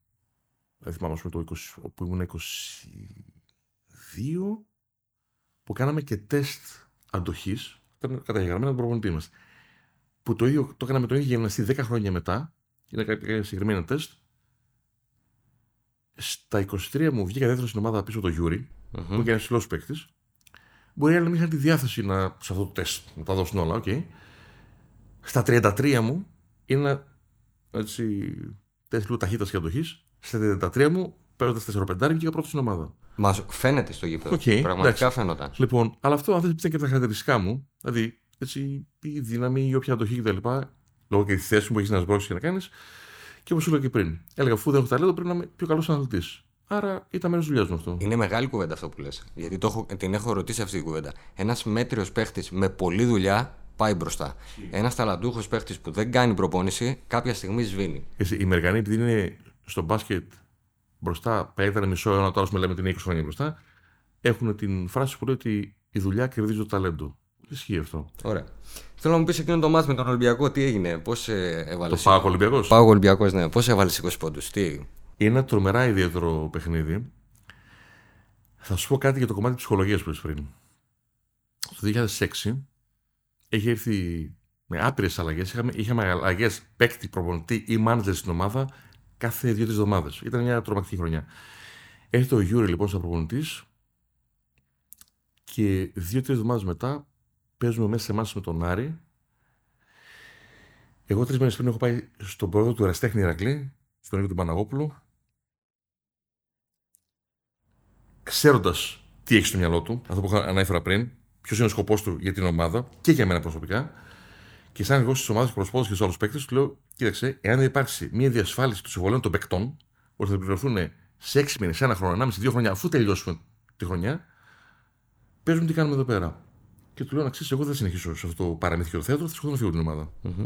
δεν θυμάμαι το 20, όπου ήμουν 22, που κάναμε και τεστ αντοχής. Ήταν καταγεγραμμένα τον προπονητή μας. Που το ίδιο το έκαναμε το ίδιο γυμναστή 10 χρόνια μετά. Είναι κάποια συγκεκριμένα τεστ. Στα 23 μου βγήκα δεύτερο στην ομάδα πίσω το Γιούρι, mm-hmm. που ήταν ψηλός παίκτης. Μπορεί να μην είχαν τη διάθεση να, σε αυτό το τεστ να τα δώσουν όλα, okay. Στα 33 μου είναι ένα έτσι, τεστ λίγο ταχύτητας και αντοχής. Στα 33 μου παίρνοντα 4-5 και βγήκα πρώτος στην ομάδα. Μας φαίνεται στο γήπεδο. Okay, Πραγματικά φαίνονταν. Λοιπόν, αλλά αυτό αν δεν ήταν και τα χαρακτηριστικά μου, δηλαδή έτσι, η δύναμη, η όποια αντοχή κτλ. Λόγω και τη θέση που έχεις να σμπρώξεις και να κάνεις. Και όπως σου είπα και πριν, έλεγα αφού δεν έχω ταλέντο πρέπει να είμαι πιο καλός αναλυτής. Άρα ήταν μέρος δουλειάς μου αυτό. Είναι μεγάλη κουβέντα αυτό που λες. Γιατί το έχω, την έχω ρωτήσει αυτή την κουβέντα. Ένας μέτριος παίχτης με πολλή δουλειά πάει μπροστά. Ένας ταλαντούχος παίχτης που δεν κάνει προπόνηση κάποια στιγμή σβήνει. Εσύ, η Μεργανή, επειδή είναι στο μπάσκετ μπροστά, περίπου μισό αιώνα, τώρα με λέμε την 20 χρόνια μπροστά, έχουν την φράση που λέει ότι η δουλειά κερδίζει το ταλέντο. Ισχύει αυτό. Ωραία. Θέλω να μου πεις εκείνο το μάτι με τον Ολυμπιακό, τι έγινε, πώς ε, έβαλες. Το Πάο Ολυμπιακός; Πάο Ολυμπιακός, ναι. Πώς έβαλες 20 πόντους, τι; Έγινε. Είναι ένα τρομερά ιδιαίτερο παιχνίδι. Θα σου πω κάτι για το κομμάτι της ψυχολογίας που είπες πριν. Το 2006 έχει έρθει με άπειρες αλλαγές. Είχαμε, είχαμε αλλαγές παίκτη, προπονητή ή μάνατζερ στην ομάδα κάθε δύο-τρεις εβδομάδες. Ήταν μια τρομακτική χρονιά. Έρχεται ο Γιούρι λοιπόν σαν προπονητής και δύο-τρεις εβδομάδες μετά παίζουμε μέσα σε εμάς με τον Άρη. Εγώ τρεις μέρε πριν έχω πάει στον πρόεδρο του Εραστέχνη Ηρακλή, στον Νίκο του Παναγόπουλου, ξέροντας τι έχει στο μυαλό του, αυτό που ανέφερα πριν, ποιος είναι ο σκοπός του για την ομάδα και για μένα προσωπικά. Και σαν εγώ στις ομάδες προσωπών και στους άλλους παίκτες, του λέω: Κοίταξε, εάν δεν υπάρξει μια διασφάλιση των συμβολέων των παικτών, ώστε θα πληρωθούν σε έξι μήνες, σε ένα χρόνο, ανάμεσα δύο χρόνια, αφού τελειώσουμε τη χρονιά, παίζουμε τι κάνουμε εδώ πέρα. Και του λέω να ξέρεις, εγώ δεν θα συνεχίσω σε αυτό το παραμύθι και το θέατρο, θα σκοτώ να φύγω την ομάδα. Mm-hmm.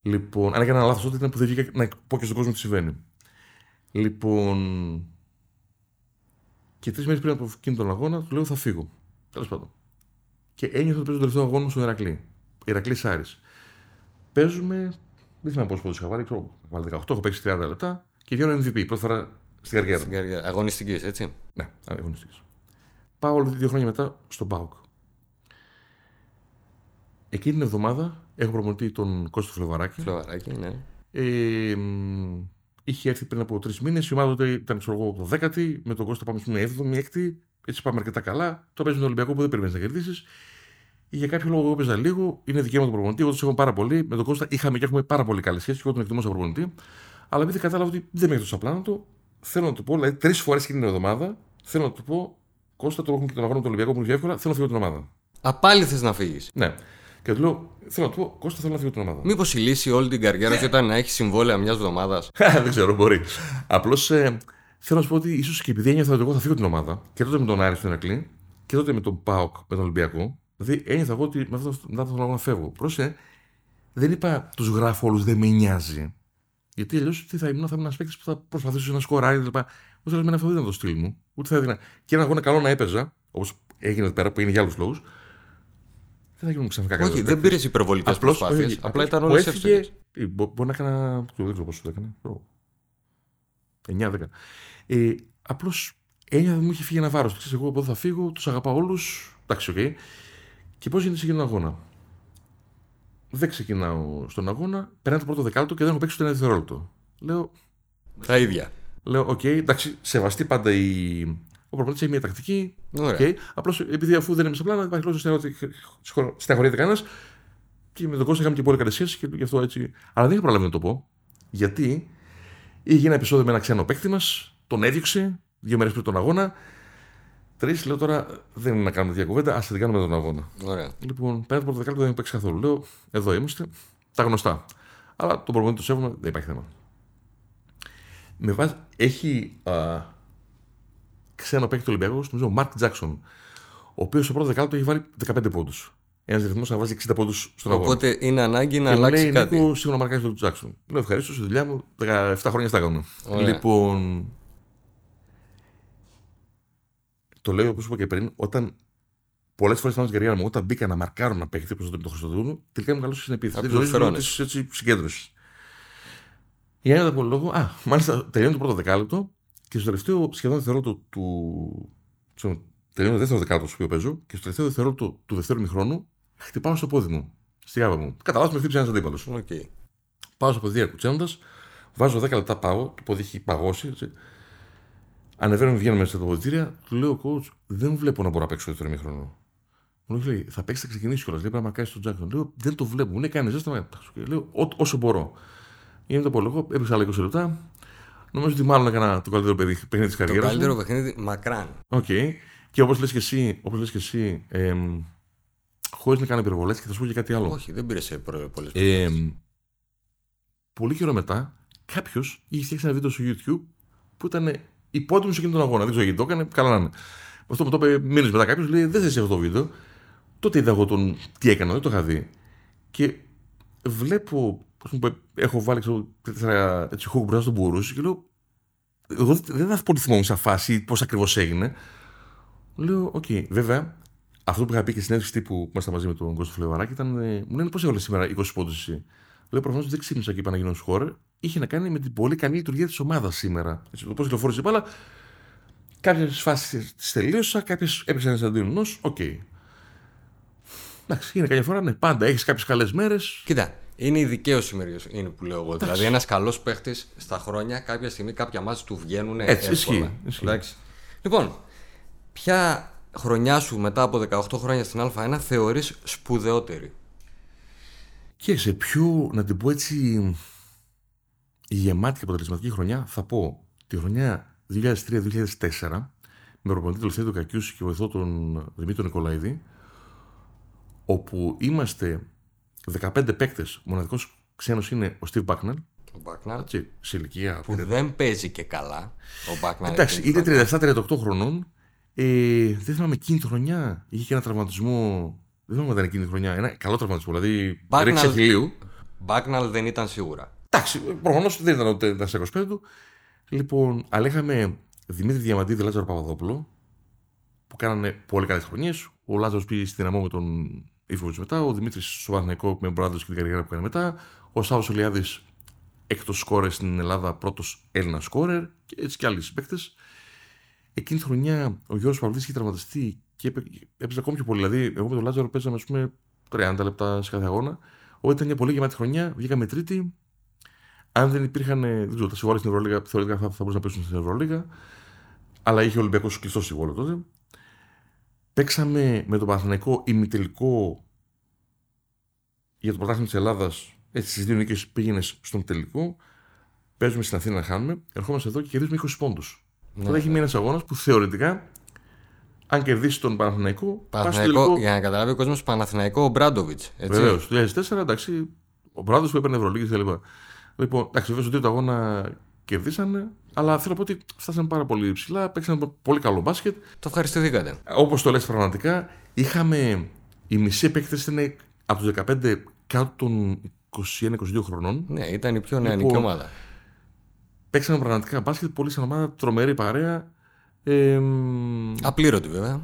Λοιπόν, αν έκανα λάθος τότε ήταν που δεν βγήκα να πω και στον κόσμο τι συμβαίνει. Λοιπόν. Και τρεις μέρες πριν από εκείνον τον αγώνα, του λέω θα φύγω. Τέλος πάντων. Και ένιωθα ότι παίζω τον τελευταίο αγώνα μου στον Ηρακλή. Ηρακλής Άρης. Παίζουμε. Δεν θυμάμαι πόσο πόντους είχα βάλει. Ξέρω, βάλει 18, έχω παίξει 30 λεπτά και βγαίνω MVP. Πρώτη φορά στην καριέρα. Στην καριέρα. Αγωνιστικής, έτσι. Ναι, αγωνιστικής. Πάω όλο δύο χρόνια μετά στον Πάουκ. Εκείνη την εβδομάδα έχω προμονητή τον Κώστο Φλεβαράκη. Φλεβαράκη, ναι. Ε, είχε έρθει πριν από τρεις μήνες. Η ομάδα τότε ήταν ξέρω εγώ το 10η. Με τον Κώστα πάμε στην 7η, 6η. Έτσι πάμε αρκετά καλά. Το παίζει τον Ολυμπιακό που δεν περιμένεις να κερδίσεις. Για κάποιο λόγο εγώ παίζα λίγο. Είναι δικαίωμα του προπονητή. Εγώ τους έχω πάρα πολύ. Με τον Κώστα είχαμε και έχουμε πάρα πολύ καλέ σχέσει. Εγώ τον εκτιμώ σαν προπονητή. Αλλά επειδή κατάλαβα ότι δεν με έχει τόσο απλά του, θέλω να του πω, δηλαδή τρεις φορές εκείνη την εβδομάδα, θέλω να του πω, Κώστα το έχουν και τον αγώνα του Ολυμπιακού που είναι εύκολα, θέλω να φύγω την ομάδα. Απάλι θες να φύγεις. Ναι. Και του λέω, θέλω να του πω, Κώστα θέλω να φύγω την ομάδα. Μήπως η λύση όλη την καριέρα σου ήταν να έχει συμβόλαια μιας εβδομάδας; δεν ξέρω, μπορεί. Απλώς ε, θέλω να σου πω ότι ίσως και επειδή ένιωθα ότι εγώ θα φύγω την ομάδα και τότε με τον Άρη στον Ερακλή και τότε με τον Πάοκ, με τον Ολυμπιακό, δηλαδή ένιωθα εγώ ότι μετά τον αγώνα φεύγω. Πρόσε, δεν είπα τους γράφω όλους, δεν με νοιάζει. Γιατί αλλιώς τι θα ήμουν, θα ήμουν ένας παίκτης που θα προσπαθήσω να σκοράρει κλπ. Μου θέλω αυτό δεν ήταν το στυλ μου. Ούτε θα έδινα. Και ένα αγώνα καλό να έπαιζα, όπως έγινε εδώ πέρα που είναι για άλλους λόγους, δεν θα γίνουν ξαφνικά Όχι, δεν πήρες υπερβολικές προσπάθειες. Απλά ήταν όλες εύστοχες. Μπορεί να έκανα. Δεν ξέρω πόσο το έκανε. 9-10. Ε, Απλώς έννοια μου είχε φύγει ένα βάρος. Ξέρετε, εγώ από εδώ θα φύγω, τους αγαπάω όλους. Εντάξει, OK. Okay. Και πώς γίνεται σε έναν αγώνα; Δεν ξεκινάω στον αγώνα, περνάει το πρώτο δεκάλεπτο και δεν έχω παίξει ούτε ένα δευτερόλεπτο. Λέω. Τα ίδια. Λέω, OK, okay, εντάξει, σεβαστή πάντα η, ο προπονητής έχει μια τακτική. Okay. Απλώς επειδή αφού δεν είμαι σε πλάνα, υπάρχει λόγος να στεναχωρείται κανένας. Και με τον κόσμο είχαμε και πολύ καλές σχέσεις και γι' αυτό έτσι. Αλλά δεν είχα προλάβει να το πω. Γιατί; Είχε ένα επεισόδιο με ένα ξένο παίκτη μας, τον έδιωξε δύο μέρες πριν τον αγώνα. Τρεις, λέω τώρα δεν είναι να κάνουμε διακουβέντα, ας την κάνουμε τον αγώνα. Ωραία. Λοιπόν, πέρα από το δεκάλεπτο δεν έχω παίξει καθόλου. Λέω, εδώ είμαστε, τα γνωστά. Αλλά τον προπονητή του σέβομαι, δεν υπάρχει θέμα. Με βάση, έχει α, ξένο παίκτη του Ολυμπιακού, νομίζω ο Μαρκ Τζάξον, ο οποίος στο πρώτο δεκάλεπτο έχει βάλει 15 πόντους. ένας ρυθμός να βάζει 60 πόντους στον αγώνα. Οπότε είναι ανάγκη να αλλάξει λέει, κάτι. Νίκο, σίγουρα μαρκάρεις τον Τζάξον. Λέω ευχαρίστω στη δουλειά μου, 17 χρόνια στα έκανα. Λοιπόν. Το λέω όπως είπα και πριν, όταν πολλές φορές στην καριέρα μου, όταν μπήκα να μαρκάρω να παίχτη όπω το Χριστοδούλου, τελικά είμαι καλό στην επίθεση. Δεν ξέρω έτσι συγκέντρωση. Για έναν από λόγο, α, μάλιστα τελειώνει το πρώτο δεκάλεπτο και στο τελευταίο σχεδόν δευτερόλεπτο του. Τελειώνει το δεύτερο δεκάλεπτο στο οποίο παίζω και στο τελευταίο δευτερόλεπτο του δεύτερου μηχρόνου χτυπάω στο πόδι μου. Στη γάβα μου. Κατά λάθο με χτύπησε ένας αντίπαλος. Okay. Πάω στο ποδί ακουτσένοντας, βάζω 10 λεπτά πάω, το πόδι έχει παγώσει. Έτσι. Ανεβαίνω, μπαίνω μέσα στα αποδυτήρια, του λέω coach, δεν βλέπω να μπορώ να παίξω δεύτερο ημίχρονο. Μου λέει, θα παίξεις, θα ξεκινήσεις κιόλας. Λέει, πρέπει να μαρκάρεις τον Τζάκσον. Λέω, δεν το βλέπω. Μου λέει, κάνει ζέστα. Λέω, όσο μπορώ. Γίνεται από λόγο, έπαιξα άλλα 20 λεπτά. Νομίζω ότι μάλλον έκανα το καλύτερο παιχνίδι της καριέρας. Το καλύτερο μου. παιχνίδι μακράν. OK. Okay. Και όπως λες και εσύ, όπως λες και εσύ ε, χωρίς να κάνω υπερβολές και θα σου πω και κάτι άλλο. Όχι, δεν πήρε σε πολλές ε, Πολύ καιρό μετά, κάποιος είχε φτιάξει ένα βίντεο στο YouTube που ήταν υπότιμο σε εκείνον τον αγώνα. Δεν ξέρω γιατί το έκανε, καλά να είναι. Αυτό που το είπε μήνες μετά κάποιος λέει: Δεν θε αυτό το βίντεο. Τότε είδα εγώ τον τι έκανα, δεν το είχα δει. Και βλέπω, πω, έχω βάλει ξέρω, τέσσερα έτσι hook μπροστά στον Μπουρούση και λέω: Εγώ δεν θα πολύ θυμόμουν σαν φάση πώς ακριβώς έγινε. Λέω: OK, okay. βέβαια, αυτό που είχα πει και στην συνέντευξη που ήμασταν μαζί με τον Κώστα Φλεβαράκη ήταν: ε, Μου λένε πώς έβαλες σήμερα 20 πόντους εσύ; Λέω: Προφανώς δεν ξύπνησα και είπα να γίνω σκόρερ. Είχε να κάνει με την πολύ καλή λειτουργία της ομάδας σήμερα. Έτσι, το πώς κυκλοφόρησε η μπάλα. Κάποιες φάσεις τις τελείωσα, κάποιες έπαιξαν εναντίον OK. Okay. Εντάξει, είναι καμιά φορά, ναι, πάντα έχεις κάποιες καλές μέρες. Κοίτα, είναι η δικαίωση είναι που λέω εγώ. Εντάξει. Δηλαδή, ένας καλός παίχτης στα χρόνια, κάποια στιγμή, κάποια ματς του βγαίνουν Έτσι, εύκολα. Ισχύει, Λοιπόν, ποια χρονιά σου μετά από 18 χρόνια στην Α1 θεωρείς σπουδαιότερη; Και σε πιο, να την πω έτσι, γεμάτη και αποτελεσματική χρονιά, θα πω τη χρονιά 2003-2004 με προπονητή του Λευθέρου Κακιούση και βοηθό τον Δημήτρη Νικολαίδη, όπου είμαστε 15 παίκτες. Μοναδικός ξένος είναι ο Steve Bucknell. Ο Bucknell. Έτσι, σε ηλικία. Που δεν παίζει και καλά. Ο Bucknell. Εντάξει, είναι 37-38 χρονών. Ε, δεν θυμάμαι εκείνη τη χρονιά. Είχε και ένα τραυματισμό. Δεν θυμάμαι αν ήταν εκείνη τη χρονιά. Ένα καλό τραυματισμό. Δηλαδή ρίξε χιλίου. Bucknell δεν ήταν σίγουρα. Εντάξει, προφανώς δεν ήταν ούτε στα 25 του. Λοιπόν, αλλά είχαμε Δημήτρη Διαμαντίδη, Λάζαρο Παπαδόπουλο, που κάνανε πολύ καλές χρονιές. Ο Λάζαρος πήγε στη δυναμό με τον Ιφοβιτ μετά. Ο Δημήτρης στο Παναγενικό με τον Μπράδο και την καριέρα που έκανε μετά. Ο Σάβο Ολιάδης, έκτος σκόρερ στην Ελλάδα, πρώτος Έλληνας σκόρερ και έτσι κι άλλοι παίκτε. Εκείνη τη χρονιά ο Γιώργος Παυλίδη είχε τραυματιστεί και έπαιζε ακόμη πιο πολύ. Δηλαδή, εγώ με τον Λάζαρο παίζαμε, ας πούμε, 30 λεπτά σε κάθε αγώνα. Όταν ήταν μια πολύ γεμάτη χρονιά, βγήκαμε τρίτη. Αν δεν υπήρχαν, δεν ξέρω, τα συμβόλαια στην Ευρωλίγα, θεωρητικά θα, θα μπορούσαν να πέσουν στην Ευρωλίγα. Αλλά είχε ο Ολυμπιακός κλειστός συμβόλαιο τότε. Παίξαμε με τον Παναθηναϊκό ημιτελικό για το πρωτάθλημα της Ελλάδας. Έτσι, στις δύο νίκες πήγαινε στον τελικό. Παίζουμε στην Αθήνα να χάνουμε. Ερχόμαστε εδώ και κερδίζουμε 20 πόντους. Ναι, Τότε έχει ναι. μείνει ένας αγώνας που θεωρητικά, αν κερδίσει τον Παναθηναϊκό. Παναθηναϊκό τελικό... Για να καταλάβει ο κόσμος, Παναθηναϊκό ο Μπράντοβιτς. Βεβαίως. Το 2004 εντάξει, ο Μπράντοβιτ που έπαιρνε Ευρωλίγη κλπ. Λοιπόν, εντάξει, βέβαια στον τρίτο αγώνα κερδίσανε, αλλά θέλω να πω ότι φτάσαμε πάρα πολύ ψηλά, παίξαμε πολύ καλό μπάσκετ. Το ευχαριστηθήκατε. Όπως το λες πραγματικά, είχαμε. Οι μισοί επέκτες ήταν από τους 15 κάτω των 21-22 χρονών. Ναι, ήταν η πιο νεανική λοιπόν, ομάδα. Παίξαμε πραγματικά μπάσκετ, πολύ σαν ομάδα, τρομερή παρέα. Ε, Απλήρωτη βέβαια.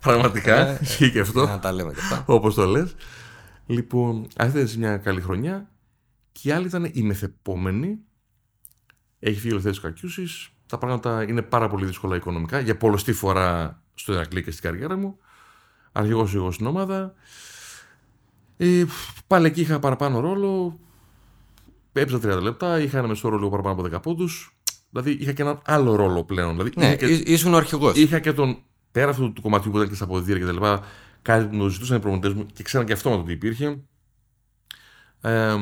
πραγματικά, ε, ισχύει και αυτό. Να τα λέμε και αυτά. Όπως το λες. Λοιπόν, αυτή ήταν μια καλή χρονιά. Και η άλλη ήταν η μεθεπόμενη. Έχει φύγει ο Ελευθέρης Κακιούσης. Τα πράγματα είναι πάρα πολύ δύσκολα οικονομικά. Για πολλωστή φορά στο Ηρακλή και στην καριέρα μου. Αρχηγός εγώ στην ομάδα. Ε, πάλι εκεί είχα παραπάνω ρόλο. Έπαιζα 30 λεπτά. Είχα ένα μεσό ρόλο παραπάνω από 10 πόντους. Δηλαδή είχα και έναν άλλο ρόλο πλέον. Δηλαδή, ναι, και... ήσουν ο αρχηγός. Είχα και τον. Πέρα αυτού του κομματιού που ήταν και στα αποδητήρια κτλ. Κάτι που μου ζητούσαν οι προμονητέ μου και ξέραν και αυτό με το τι υπήρχε. Ε,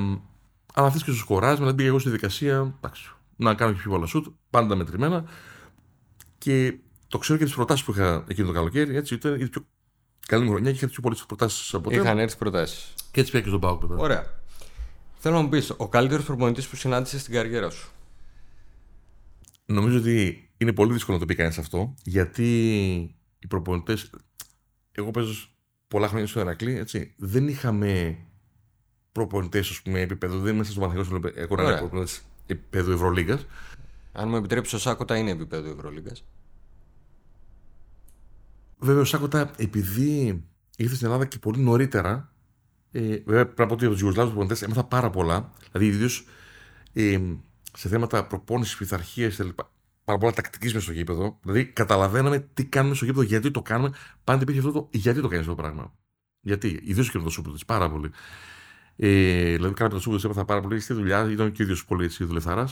αλλά αυτή και στο σκοράζ, μετά πήγα εγώ στη δικασία εντάξει, να κάνω και πιο πολλά σουτ, πάντα μετρημένα. Και το ξέρω και τις προτάσεις που είχα εκείνο το καλοκαίρι. Έτσι, ήταν η πιο καλή μου χρονιά και είχα τις πιο πολλές προτάσεις από τότε. Είχαν έρθει προτάσεις. Και έτσι πήγα και στον Πάουκ βέβαια. Ωραία. Θέλω να μου πεις, ο καλύτερος προπονητής που συνάντησε στην καριέρα σου; Νομίζω ότι είναι πολύ δύσκολο να το πει κανείς αυτό, γιατί οι προπονητές. Εγώ παίζω πολλά χρόνια στο Ερακλή, έτσι, δεν είχαμε προπονητές, ας πούμε, επίπεδο. Δεν είμαστε στο Παναθηνικό έχω ένα προπονητής επίπεδο Ευρωλίγκας. Αν μου επιτρέψεις, ο Σάκοτα είναι επίπεδο Ευρωλίγκας. Βέβαια, ο Σάκοτα, επειδή ήρθε στην Ελλάδα και πολύ νωρίτερα, ε, βέβαια πρέπει να πω ότι από τους Ιουγκοσλάβους προπονητές έμαθα πάρα πολλά. Δηλαδή, ιδίως ε, σε θέματα προπόνησης, πειθαρχίας κλπ. Πάρα πολλά τακτικής μέσα στο γήπεδο. Δηλαδή, καταλαβαίναμε τι κάνουμε στο γήπεδο, γιατί το κάνουμε. Πάντα υπήρχε αυτό το γιατί το κάνεις αυτό το πράγμα. Γιατί, ιδίως και με το σούπερ πάρα πολύ. Ε, δηλαδή, κάνα από το σούπερ έμαθα πάρα πολύ στη δουλειά, ήταν και ο ίδιος πολύ έτσι δουλευτάρα.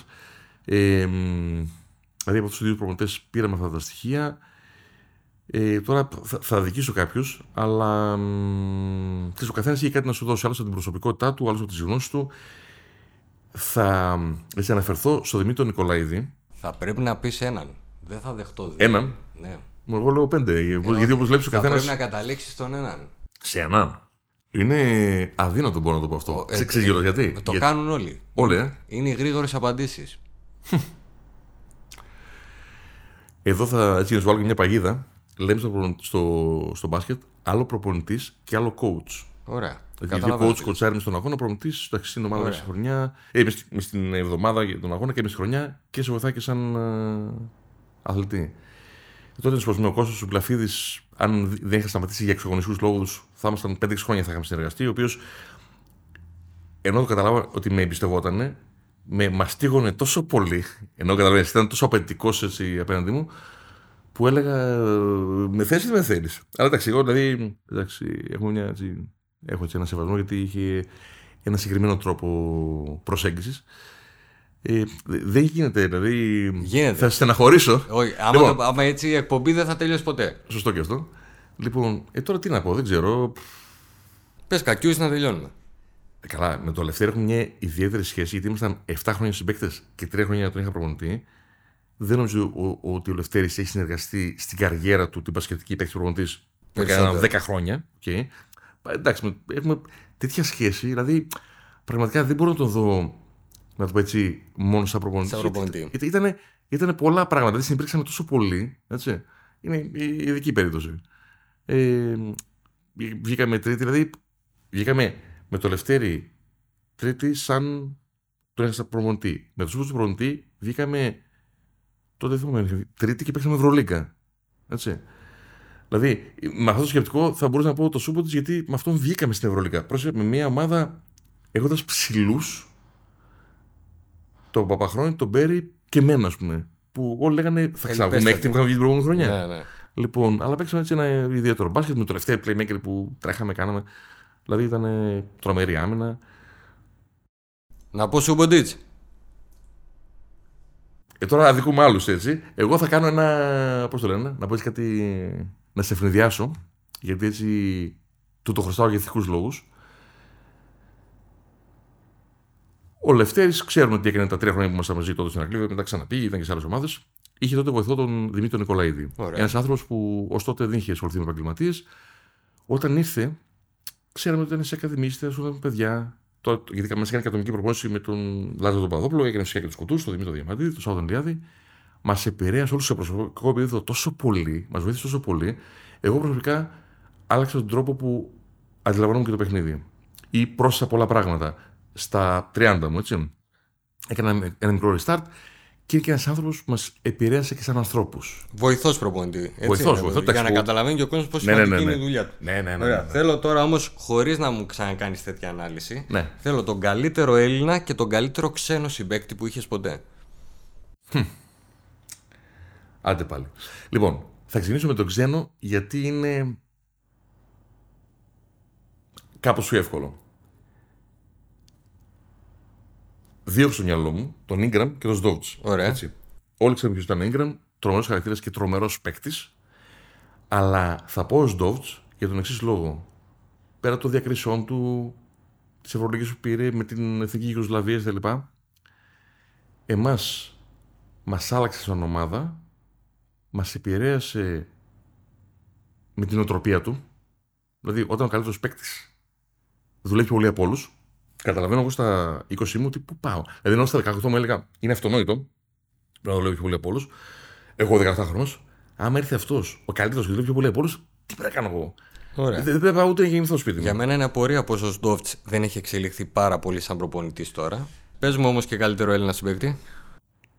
Ε, δηλαδή, από αυτού τους δύο προπονητές πήραμε αυτά τα στοιχεία. Ε, τώρα θα, θα δικήσω κάποιους, αλλά ο καθένας έχει κάτι να σου δώσει. Άλλος από την προσωπικότητά του, άλλος από τις γνώσεις του. Θα έτσι, αναφερθώ στο Δημήτρη Νικολαίδη. Θα πρέπει να πεις έναν. Δεν θα δεχτώ δύο. Έναν; Ναι. Εγώ λέω πέντε. Ε, γιατί όπως βλέπεις ο καθένα. Θα πρέπει να καταλήξεις στον έναν. Σε έναν. Είναι αδύνατο μπορώ να το πω αυτό. Ε, Ξέρεις ε, γιατί; Το κάνουν όλοι. Όλοι, ε; Είναι οι γρήγορες απαντήσεις. Εδώ θα έτσι να σου βάλω μια παγίδα λέμε στο, στο, στο μπάσκετ άλλο προπονητής και άλλο coach. Ωραία. Δηλαδή, γιατί ο coach κοτσάρει μες στον αγώνα, ο προπονητής στην ομάδα στη χρονιά, ε, μες στην εβδομάδα για τον αγώνα και μες στη χρονιά και σε βοηθάει και σαν uh, αθλητή. Και τότε, με ο Κώστας του Πλαφίδη, αν δεν είχα σταματήσει για εξωγονιστικού λόγους, θα ήμασταν 5-6 χρόνια θα είχαμε συνεργαστεί, ο οποίος ενώ το καταλάβα ότι με εμπιστευόταν, με μαστίγωνε τόσο πολύ, ενώ καταλαβαίνετε, ήταν τόσο απαιτητικός απέναντί μου, που έλεγα με θέση δεν με θέλεις. Αλλά εντάξει, εγώ δηλαδή. Εντάξει, έχω, μια, έτσι, έχω έτσι ένα σεβασμό γιατί είχε ένα συγκεκριμένο τρόπο προσέγγισης. Ε, δεν γίνεται, δηλαδή. Γίνεται. Θα στεναχωρήσω. Όχι, άμα, λοιπόν, το, άμα έτσι η εκπομπή δεν θα τελειώσει ποτέ. Σωστό και αυτό. Λοιπόν, ε, τώρα τι να πω, δεν ξέρω. Πες κακιούς να τελειώνουμε. Ε, καλά, με το Λευτέρη έχουμε μια ιδιαίτερη σχέση γιατί ήμασταν 7 χρόνια συμπαίκτες και 3 χρόνια τον είχα προπονητή δεν νομίζω ότι ο Λευτέρης έχει συνεργαστεί στην καριέρα του την πασχετική παίκτη προπονητής για 10 χρόνια. Okay. Εντάξει, έχουμε τέτοια σχέση, δηλαδή πραγματικά δεν μπορώ να τον δω, να το πω έτσι, μόνο σαν προπονητής. Γιατί ήταν, ήταν πολλά πράγματα, δεν συνεπήρξαμε τόσο πολύ. Έτσι. Είναι η ειδική περίπτωση. Ε, βγήκαμε τρίτη, δηλαδή βγήκαμε με το Λευτέρη τρίτη σαν τον ένας προπονητή. Με τους προπονητή βγήκαμε τότε δεν θυμάμαι. Τρίτη και παίξαμε Ευρωλίγκα. Έτσι. Δηλαδή, με αυτό το σκεπτικό θα μπορούσα να πω το σούπο της γιατί με αυτόν βγήκαμε στην Ευρωλίγκα. Πρόσεχε με μια ομάδα έχοντας ψηλούς τον Παπαχρόνη, τον Μπέρι και εμένα, ας πούμε. Που όλοι λέγανε θα ξαναβγούμε έκτη που είχαμε βγει την προηγούμενη χρονιά. Ναι, ναι. Λοιπόν, αλλά παίξαμε έτσι ένα ιδιαίτερο μπάσκετ με το τελευταίο playmaker που τρέχαμε, κάναμε. Δηλαδή ήταν τρομερή άμυνα. Να πω Σούμποντιτ. Ε, τώρα αδικούμε άλλους έτσι. Εγώ θα κάνω ένα. Πώς το λένε, να πω έτσι κάτι. να σε ευνηδιάσω. Γιατί έτσι του το χρωστάω για ηθικούς λόγους. Ο Λευτέρης, ξέρουμε τι έκανε τα τρία χρόνια που ήμασταν μαζί τότε στην Αγγλία, μετά ξαναπήγε, ήταν και σε άλλες ομάδες. Είχε τότε βοηθό τον Δημήτρη Νικολαίδη. Ένας άνθρωπος που ως τότε δεν είχε ασχοληθεί με επαγγελματίες. Όταν ήρθε, ξέραμε ότι ήταν σε ακαδημίστε, ήταν παιδιά, το, γιατί μας έκανε και ατομική προπόνηση με τον Λάζο τον Παδόπουλο, έκανε φυσικά και του Κοτού, τον Δημήτρη Διαμαντίδη, τον Σάββατο Λιάδη. Μας επηρέασε όλους σε προσωπικό επίπεδο τόσο πολύ, μας βοήθησε τόσο πολύ. Εγώ προσωπικά άλλαξα τον τρόπο που αντιλαμβανόμουν και το παιχνίδι. Ή πρόσθεσα πολλά πράγματα στα 30 μου, έτσι. Έκανα ένα μικρό restart και είναι και ένας άνθρωπος που μας επηρέασε και σαν ανθρώπους. Βοηθός προπονητή. Βοηθός, βοηθός. Για να καταλαβαίνει και ο κόσμος πώς ναι, ναι, ναι, είναι η δουλειά του. Ναι, ναι, ναι, ναι, Θέλω τώρα όμως, χωρίς να μου ξανακάνεις τέτοια ανάλυση, ναι. θέλω τον καλύτερο Έλληνα και τον καλύτερο ξένο συμπέκτη που είχες ποτέ. Άντε πάλι. Λοιπόν, θα ξεκινήσω με τον ξένο γιατί είναι κάπως πιο εύκολο. Δύο στο μυαλό μου, τον Ingram και τον Σδόβτ. Ωραία. Έτσι. Όλοι ξέρουμε ποιος ήταν Ingram, τρομερός χαρακτήρας και τρομερός παίκτης. Αλλά θα πω ο Σδόβτ για τον εξής λόγο. Πέρα των διακρίσεών του, τη Ευρωλογική που πήρε με την εθνική Ιουγκοσλαβία κτλ. Εμάς μας άλλαξε σαν ομάδα, μας επηρέασε με την οτροπία του. Δηλαδή, όταν ο καλύτερος παίκτης δουλεύει πολύ από όλους, καταλαβαίνω εγώ στα 20 μου ότι πού πάω. Δηλαδή, ενώ στα 18 μου έλεγα είναι αυτονόητο, πρέπει να το λέω πιο πολύ από όλους. Εγώ 17 χρόνος, άμα έρθει αυτός ο καλύτερος και δουλεύει πιο πολύ από όλους, τι πρέπει να κάνω εγώ. Ωραία. Δεν πρέπει ούτε να γεννηθώ σπίτι μου. Για μένα είναι απορία πως ο Σντόφτ δεν έχει εξελιχθεί πάρα πολύ σαν προπονητής τώρα. Πες μου όμως και καλύτερο Έλληνα συμπαίκτη.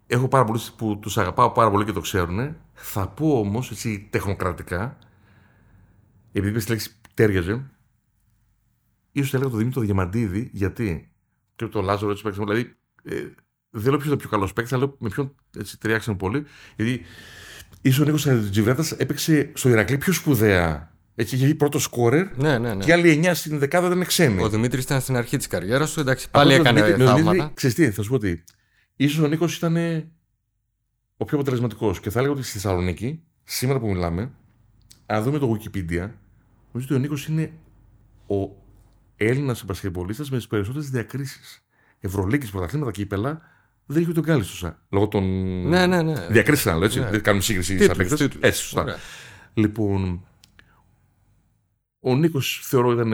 Έχω πάρα πολλούς που τους αγαπάω πάρα πολύ και το ξέρουν. Θα πω όμως έτσι τεχνοκρατικά, επειδή είπες τη λέξη τέριαζε, ίσως έλεγα το Δημήτρη Διαμαντίδη, γιατί; Και το Λάζαρο έτσι παίξαμε. Δηλαδή, ε, δεν λέω ποιος είναι ο πιο καλός παίκτης, αλλά με ποιον έτσι ταιριάξαν πολύ. Γιατί ίσως ο Νίκος Τζιβράτας έπαιξε στο Ηρακλή πιο σπουδαία. Έτσι είχε πρώτο σκόρερ ναι, ναι, ναι. και άλλοι 9 στην δεκάδα δεν είναι ξένοι. Ο Δημήτρης ήταν στην αρχή της καριέρας του, εντάξει, πάλι έκανε Δημήτρη, θαύματα. Ξέρεις τι, θα σου πω ότι ίσως ο Νίκος ήταν ο πιο αποτελεσματικός. Και θα έλεγα ότι στη Θεσσαλονίκη, σήμερα που μιλάμε, αν δούμε το Wikipedia, νομίζω ότι ο Νίκος είναι ο Έλληνας μπασκετμπολίστα με τις περισσότερες διακρίσεις. Ευρωλίκης, πρωταθλήματα, κύπελα, δεν είχε ούτε τον κάλιστο. Λόγω των ναι, ναι, ναι. διακρίσεων, έτσι. Ναι. Δεν κάνουμε σύγκριση σαν παίκτες. Έτσι, σωστά. Λοιπόν, ο Νίκος θεωρώ ήταν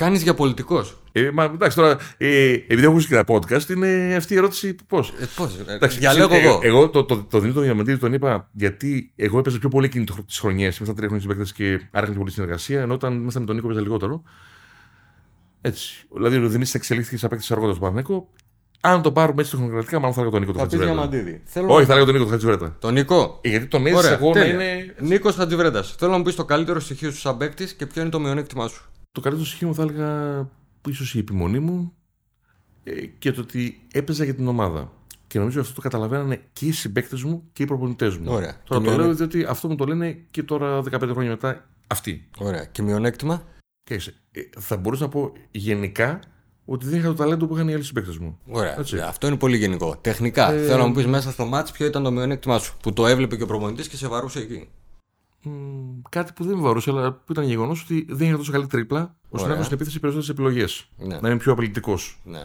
Κάνεις για πολιτικός. Ε, μα εντάξει τώρα, ε, επειδή έχω και τα podcast, είναι αυτή η ερώτηση πώς; Ε, πώς. Ε, για λέγω εγώ. Ε, εγώ το, το, το, το Δημήτρη Διαμαντήρη τον είπα γιατί εγώ έπαιζα πιο πολύ εκείνη τις χρονιές. Ήμασταν τρία χρόνια συμπαίκτες και άρα είχαμε πολύ συνεργασία, ενώ όταν ήμασταν με τον Νίκο έπαιζα λιγότερο. Έτσι. Δηλαδή ο Δημήτρης εξελίχθηκε σαν παίκτης αργότερα στο Παναγενικό. Αν το πάρουμε έτσι τεχνοκρατικά, μάλλον θα έλεγα τον Νίκο του Χατζιβρέτα. Όχι, θα έλεγα τον Νίκο του Χατζιβρέτα. Τον Νίκο; Ε, γιατί τον έζησα εγώ να είναι. Νίκος Χατζιβρέτα. Θέλω να μου πεις το καλύτερο στοιχείο σου σαν παίκτης και ποιο είναι το μειονέκτημά σου. Το καλύτερο στοιχείο μου θα έλεγα ίσως η επιμονή μου ε, και το ότι έπαιζα για την ομάδα. Και νομίζω αυτό το καταλαβαίνανε και οι συμπαίκτες μου και οι προπονητές μου. Ωραία. Τώρα το λέω διότι αυτό μου το λένε και τώρα 15 χρόνια μετά αυτοί. Ωραία. Και μειονέκτημα; Και ε, θα μπορούσα να πω γενικά ότι δεν είχα το ταλέντο που είχαν οι άλλοι συμπαίκτες μου. Ωραία. Έτσι. Αυτό είναι πολύ γενικό. Τεχνικά, ε... θέλω να μου πεις μέσα στο μάτσο ποιο ήταν το μειονέκτημά σου. Που το έβλεπε και ο προπονητής και σε βαρούσε εκεί κάτι που δεν με βαρούσε, αλλά που ήταν γεγονός ότι δεν είχα τόσο καλή τρίπλα, ώστε να έχω στην επίθεση περισσότερες επιλογές. Ναι. Να είμαι πιο απειλητικός. Ναι, ναι.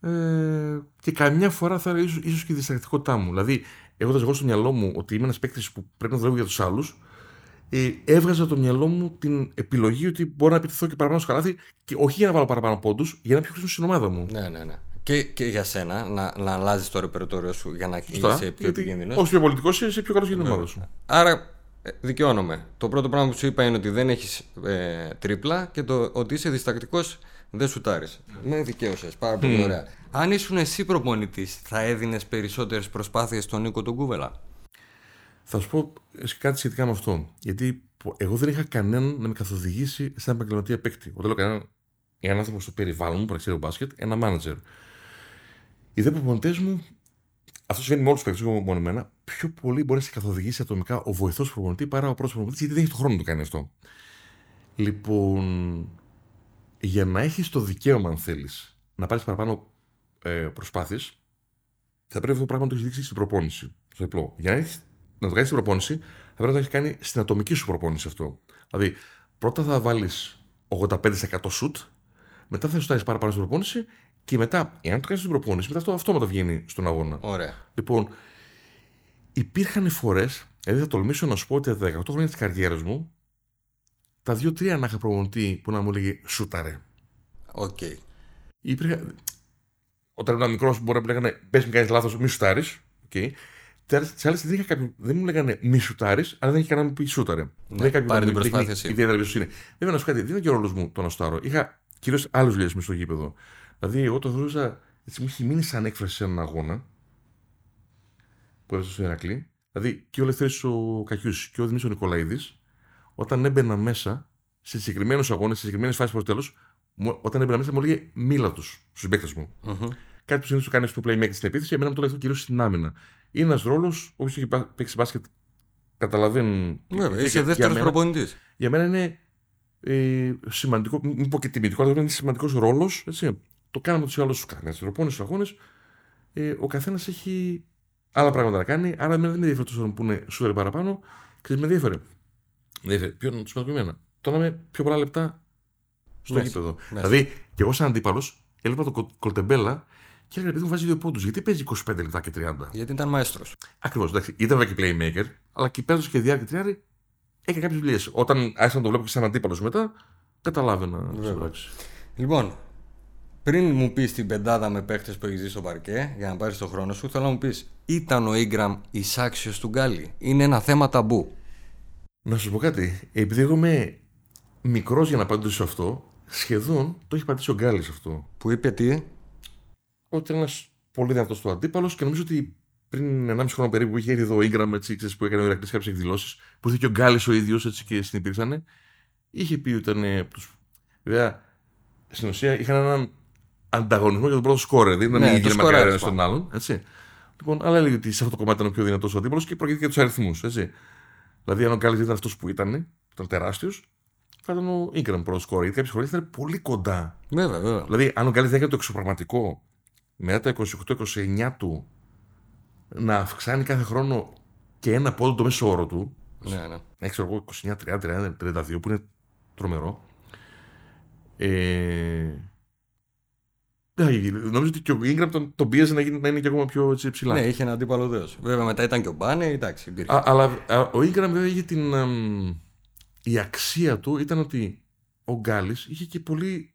Ε, και καμιά φορά θα ίσως ίσως και η διστακτικότητά μου. Δηλαδή, έχοντας εγώ στο μυαλό μου ότι είμαι ένας παίκτης που πρέπει να δουλεύω για τους άλλους, ε, έβγαζα το μυαλό μου την επιλογή ότι μπορώ να επιτεθώ και παραπάνω στο καλάθι, και όχι για να βάλω παραπάνω πόντους, για να πιο χρήσιμο στην ομάδα μου. Ναι, ναι, ναι. Και, και για σένα να, να αλλάζεις το ρεπερτόριο σου για να είσαι πιο επικίνδυνος. Όσο πιο πολιτικός είσαι, πιο καλός για την ομάδα σου. Άρα ε, δικαιώνομαι. Το πρώτο πράγμα που σου είπα είναι ότι δεν έχεις ε, τρίπλα και το ότι είσαι διστακτικός δεν σου τάρεις. Με δικαίωσες. Πάρα πολύ ωραία. Αν ήσουν εσύ προπονητής, θα έδινες περισσότερες προσπάθειες στον Νίκο τον Κούβελα; Θα σου πω κάτι σχετικά με αυτό. Γιατί εγώ δεν είχα κανέναν να με καθοδηγήσει σαν επαγγελματία παίκτη. Όταν λέω κανέναν, έναν άνθρωπο στο περιβάλλον μου που ξέρει μπάσκετ, ένα μάνατζερ. Οι δε προπονητές μου αυτό συμβαίνει με όλους τους παίκτες, όχι μόνο εμένα. Πιο πολύ μπορεί να σε καθοδηγήσει ατομικά ο βοηθός προπονητή παρά ο πρώτος προπονητής, γιατί δεν έχει το χρόνο να το κάνει αυτό. Λοιπόν, για να έχεις το δικαίωμα, αν θέλεις, να πάρεις παραπάνω ε, προσπάθειες, θα πρέπει αυτό το πράγμα να το έχεις δείξει στην προπόνηση. Στο διπλό. Για να, έχεις, να το κάνεις στην προπόνηση, θα πρέπει να το έχεις κάνει στην ατομική σου προπόνηση αυτό. Δηλαδή, πρώτα θα βάλεις 85% σουτ, μετά θα σου πάρει παραπάνω στην προπόνηση και μετά, εάν το κάνεις στην προπόνηση, μετά αυτό αυτόματα βγαίνει στον αγώνα. Ωραία. Λοιπόν, υπήρχαν φορές, δηλαδή θα τολμήσω να σου πω ότι τα 18 χρόνια της καριέρας μου, τα 2-3 να είχα προπονητή που να μου έλεγε σούταρε. OK. Okay. Υπήρχε... Όταν ήμουν μικρός, μπορεί να μου λέγανε Πες μου κάνεις λάθος, μη σουτάρεις. Okay. Τι άλλες δεν, κάποιο... δεν μου λέγανε μη σουτάρεις, αλλά δεν είχε κανένα που πει σουτάρε. Ναι, δεν είχε κάποιο που μου ιδιαίτερα εμπιστοσύνη. Βέβαια, να σου κάτι, δεν είναι και ο ρόλος μου το να σουτάρω. Είχα κυρίως άλλες δουλειές μες στο γήπεδο. Δηλαδή, εγώ το θεωρούσα. Έτσι μου έχει μείνει σαν έκφραση σε έναν αγώνα που έδωσε στο Ηρακλή. Δηλαδή, και ο Ελευθέρης ο Κακιούσης και ο Δημήτρης ο Νικολαίδης, όταν έμπαινα μέσα σε συγκεκριμένους αγώνες, σε συγκεκριμένες φάσεις προς τέλος, όταν έμπαινα μέσα μου έλεγε μίλα τους στους παίκτε μου. Mm-hmm. Κάτι που συνήθως το κάνει στο playmaker στην επίθεση, εμένα μου το λέει αυτό κυρίως στην άμυνα. Είναι ένας ρόλος, όποιος έχει παίξει μπάσκετ, καταλαβαίνουν. Βέβαια, είσαι δεύτερος προπονητής. Για μένα είναι ε, σημαντικό, μην πω και τιμητικό, αλλά είναι σημαντικός ρόλος το κάναμε τους άλλους στου καθένα. Στου στου αγώνες, ε, ο καθένας έχει άλλα πράγματα να κάνει. Άρα δεν με ενδιαφέρει τόσο που είναι σου παραπάνω. Και με ενδιαφέρει. Με ενδιαφέρει. Ποιο είναι το σημαντικό εμένα. Το να είμαι πιο πολλά λεπτά στο γήπεδο. Δηλαδή, και εγώ σαν αντίπαλος, έλειπα το κολτεμπέλα και έλεγα: Επειδή μου βάζει δύο πόντους, γιατί παίζει 25 λεπτά και 30. Γιατί ήταν μαέστρος. Ακριβώς. Ήταν και playmaker, αλλά και παίζοντας και διάρκεια τριάρι, έκανε κάποιες δουλειές. Όταν άρχισα να το βλέπω και σαν αντίπαλος μετά, καταλάβαινα. Λοιπόν, πριν μου πεις την πεντάδα με παίχτες που έχεις ζήσει στο παρκέ, για να πάρεις το χρόνο σου, θέλω να μου πεις, ήταν ο Ιγκραμ εισάξιος του Γκάλι. Είναι ένα θέμα ταμπού. Να σου πω κάτι. Επειδή εγώ είμαι μικρός για να απαντήσω σε αυτό, σχεδόν το έχει πατήσει ο Γκάλη αυτό. Που είπε τι; Ότι είναι ένας πολύ δυνατός του αντίπαλος και νομίζω ότι πριν 1,5 χρόνο περίπου που είχε έρθει εδώ ο Ingram έτσι, ξέρεις, που έκανε ο Ηρακλή κάποιες εκδηλώσεις, που είχε και ο Γκάλης ο ίδιος και συνεπήρξαν, είχε πει ότι ήταν. Βέβαια, στην ουσία είχαν έναν ανταγωνισμό για τον πρώτο σκόρε. Δεν ήταν Ναι, οι το ίδιοι σκόρερ, μακάρι ένας ας πούμε. στον άλλον. Έτσι. Λοιπόν, αλλά έλεγε ότι σε αυτό το κομμάτι ήταν ο πιο δυνατός ο αντίπαλος και προηγήθηκε τους αριθμούς. Δηλαδή, αν ο Γκάλης ήταν αυτός που ήταν, που ήταν τεράστιος, θα ήταν ο Ingram πρώτο σκόρε. Γιατί κάποιες φορές ήταν πολύ κοντά. Βέβαια, βέβαια. Δηλαδή, αν ο Γκάλης δεν έκανε το εξωπραγματικό μετά τα 28-29 του να αυξάνει κάθε χρόνο και ένα πόντο το μέσο όρο του, Ναι, ναι. να ξέρω εγώ 29, 30, 31, 32, που είναι τρομερό. Ε, ναι, νομίζω ότι και ο Ingram τον, τον πίεζε να, γίνει, να είναι και ακόμα πιο έτσι, ψηλά. Ναι, είχε ένα αντίπαλο δέος. Βέβαια, μετά ήταν και ο Μπάνε, εντάξει, υπήρχε. Α, αλλά α, ο Ingram βέβαια είχε την. αμ, η αξία του ήταν ότι ο Γκάλης είχε και πολύ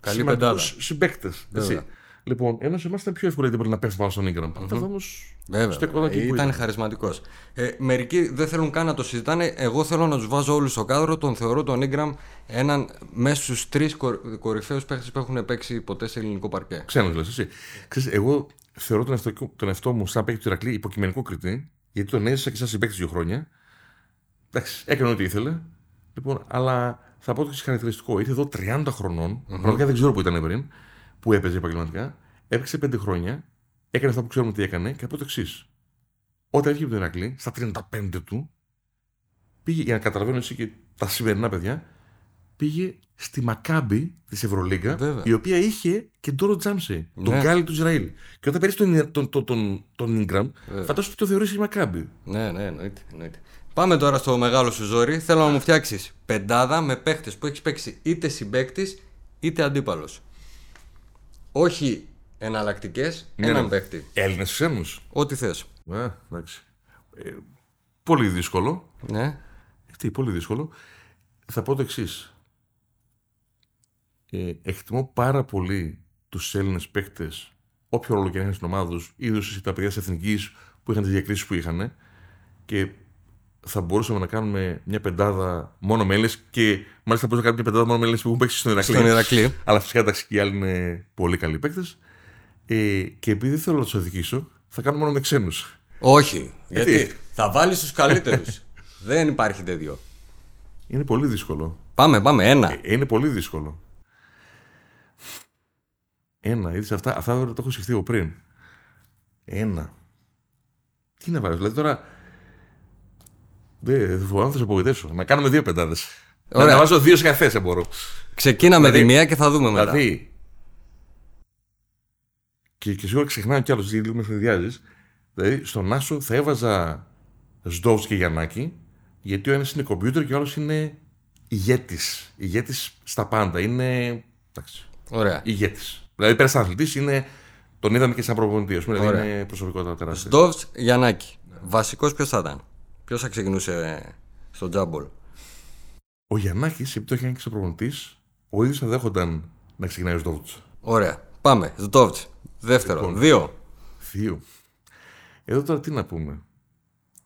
Καλή σημαντικούς συμπαίκτες, Βέβαια. έτσι. Λοιπόν, ενώ σε εμάς ήταν πιο εύκολο γιατί να πέφτει πάνω στον Ingram. Αυτός όμως. Βέβαια. στεκόταν εκεί που ήταν ήταν. χαρισματικός. Ε, μερικοί δεν θέλουν καν να το συζητάνε. Εγώ θέλω να τους βάζω όλους στο κάδρο. Τον θεωρώ τον Ingram έναν μέσα στους τρεις κορυφαίους παίχτες που έχουν παίξει ποτέ σε ελληνικό παρκέ. Ξένος λες, εσύ. Ξέρεις, εγώ θεωρώ τον εαυτό, τον εαυτό μου σαν παίκτη του Ηρακλή υποκειμενικό κριτή, γιατί τον έζησα και σαν συμπαίκτης δύο χρόνια. Εντάξει, έκανε ό,τι ήθελε. Λοιπόν, αλλά θα πω το εξής χαρακτηριστικό. Ήρθε εδώ 30 χρονών, πραγματικά δεν ξέρω που ήταν πριν, που έπαιζε επαγγελματικά. Έπαιξε 5 χρόνια, έκανε αυτά που ξέρουμε τι έκανε και θα πω το εξής. Όταν έφυγε από τον Ηρακλή, στα 35 του, πήγε, για να καταλαβαίνω εσύ και τα σημερινά παιδιά, πήγε στη Μακάμπη της Ευρωλίγκα, Βέβαια. η οποία είχε και Ντόρο Τζάμσε, τον Ναι. Γκάλι του Ισραήλ. Και όταν πέρασε τον, τον, τον, τον, τον Ingram, φαντάζομαι ότι το θεωρήσει η Μακάμπη. Ναι, ναι, εννοείται, εννοείται. Πάμε τώρα στο μεγάλο σου ζόρι. Θέλω να μου φτιάξεις πεντάδα με παίχτες που έχεις παίξει είτε συμπαίκτης είτε αντίπαλος. Όχι εναλλακτικές, έναν ναι. παίχτη. Έλληνες ξένους. Ό,τι θες. Ε, εντάξει. Ε, πολύ δύσκολο. Ναι. Τι, πολύ δύσκολο. Θα πω το εξής. Ε, εκτιμώ πάρα πολύ τους Έλληνες παίκτες, όποιο ρόλο και να είχαν στην ομάδα τους, είδος τα παιδιά της εθνικής που είχαν τις διακρίσεις που είχαν. Και θα μπορούσαμε να κάνουμε μια πεντάδα μόνο με Έλληνες και μάλιστα μπορούσαμε να κάνουμε μια πεντάδα μόνο με Έλληνες που έχουν παίξει στον Ηρακλή. Στον Ηρακλή. Αλλά φυσικά εντάξει και οι άλλοι είναι πολύ καλοί παίκτες. Ε, και επειδή δεν θέλω να τους αδικήσω, θα κάνω μόνο με ξένους. Όχι. Γιατί, Γιατί; θα βάλεις τους καλύτερους. Δεν υπάρχει τέτοιο. Είναι πολύ δύσκολο. Πάμε, πάμε. Ένα. Ε, είναι πολύ δύσκολο. Ένα, είδες αυτά, αυτά το έχω σκεφτεί από πριν. Ένα. Τι να βάλω, δηλαδή τώρα. Δεν δεν φοβάμαι θα σε απογοητεύσω. Να κάνουμε δύο πεντάδες. Να, Ωραία. να βάζω δύο σε καθέ, αν μπορώ. Ξεκίνα με τη Δηλαδή- μία και θα δούμε μετά. Δηλαδή. Και, και σίγουρα ξεχνάω κι άλλος, γιατί λίγο με φεδιάζει. Δηλαδή, στον Άσο θα έβαζα Σντόβτ και Γιαννάκη, γιατί ο ένας είναι κομπιούτερ και ο άλλος είναι ηγέτης. Ηγέτης στα πάντα. Είναι. Εντάξει. Ωραία. Ηγέτης. Δηλαδή, πέρα σαν αθλητής είναι. Τον είδαμε και σαν προπονητή. ας πούμε, Δηλαδή, Ωραία. είναι προσωπικότητα τεράστια. Σντόβτ Γιαννάκη. Βασικός ποιος θα ήταν; Ποιος θα ξεκινούσε στο τζάμπολ; Ο Γιαννάκης, επειδή το έχει κάνει και σαν προπονητής, ο ίδιος θα δέχονταν να ξεκινάει ο Σντόβτ. Ωραία. Πάμε. Σντόβτ. Δεύτερο. Λοιπόν. Δύο. Θείο. Εδώ τώρα τι να πούμε;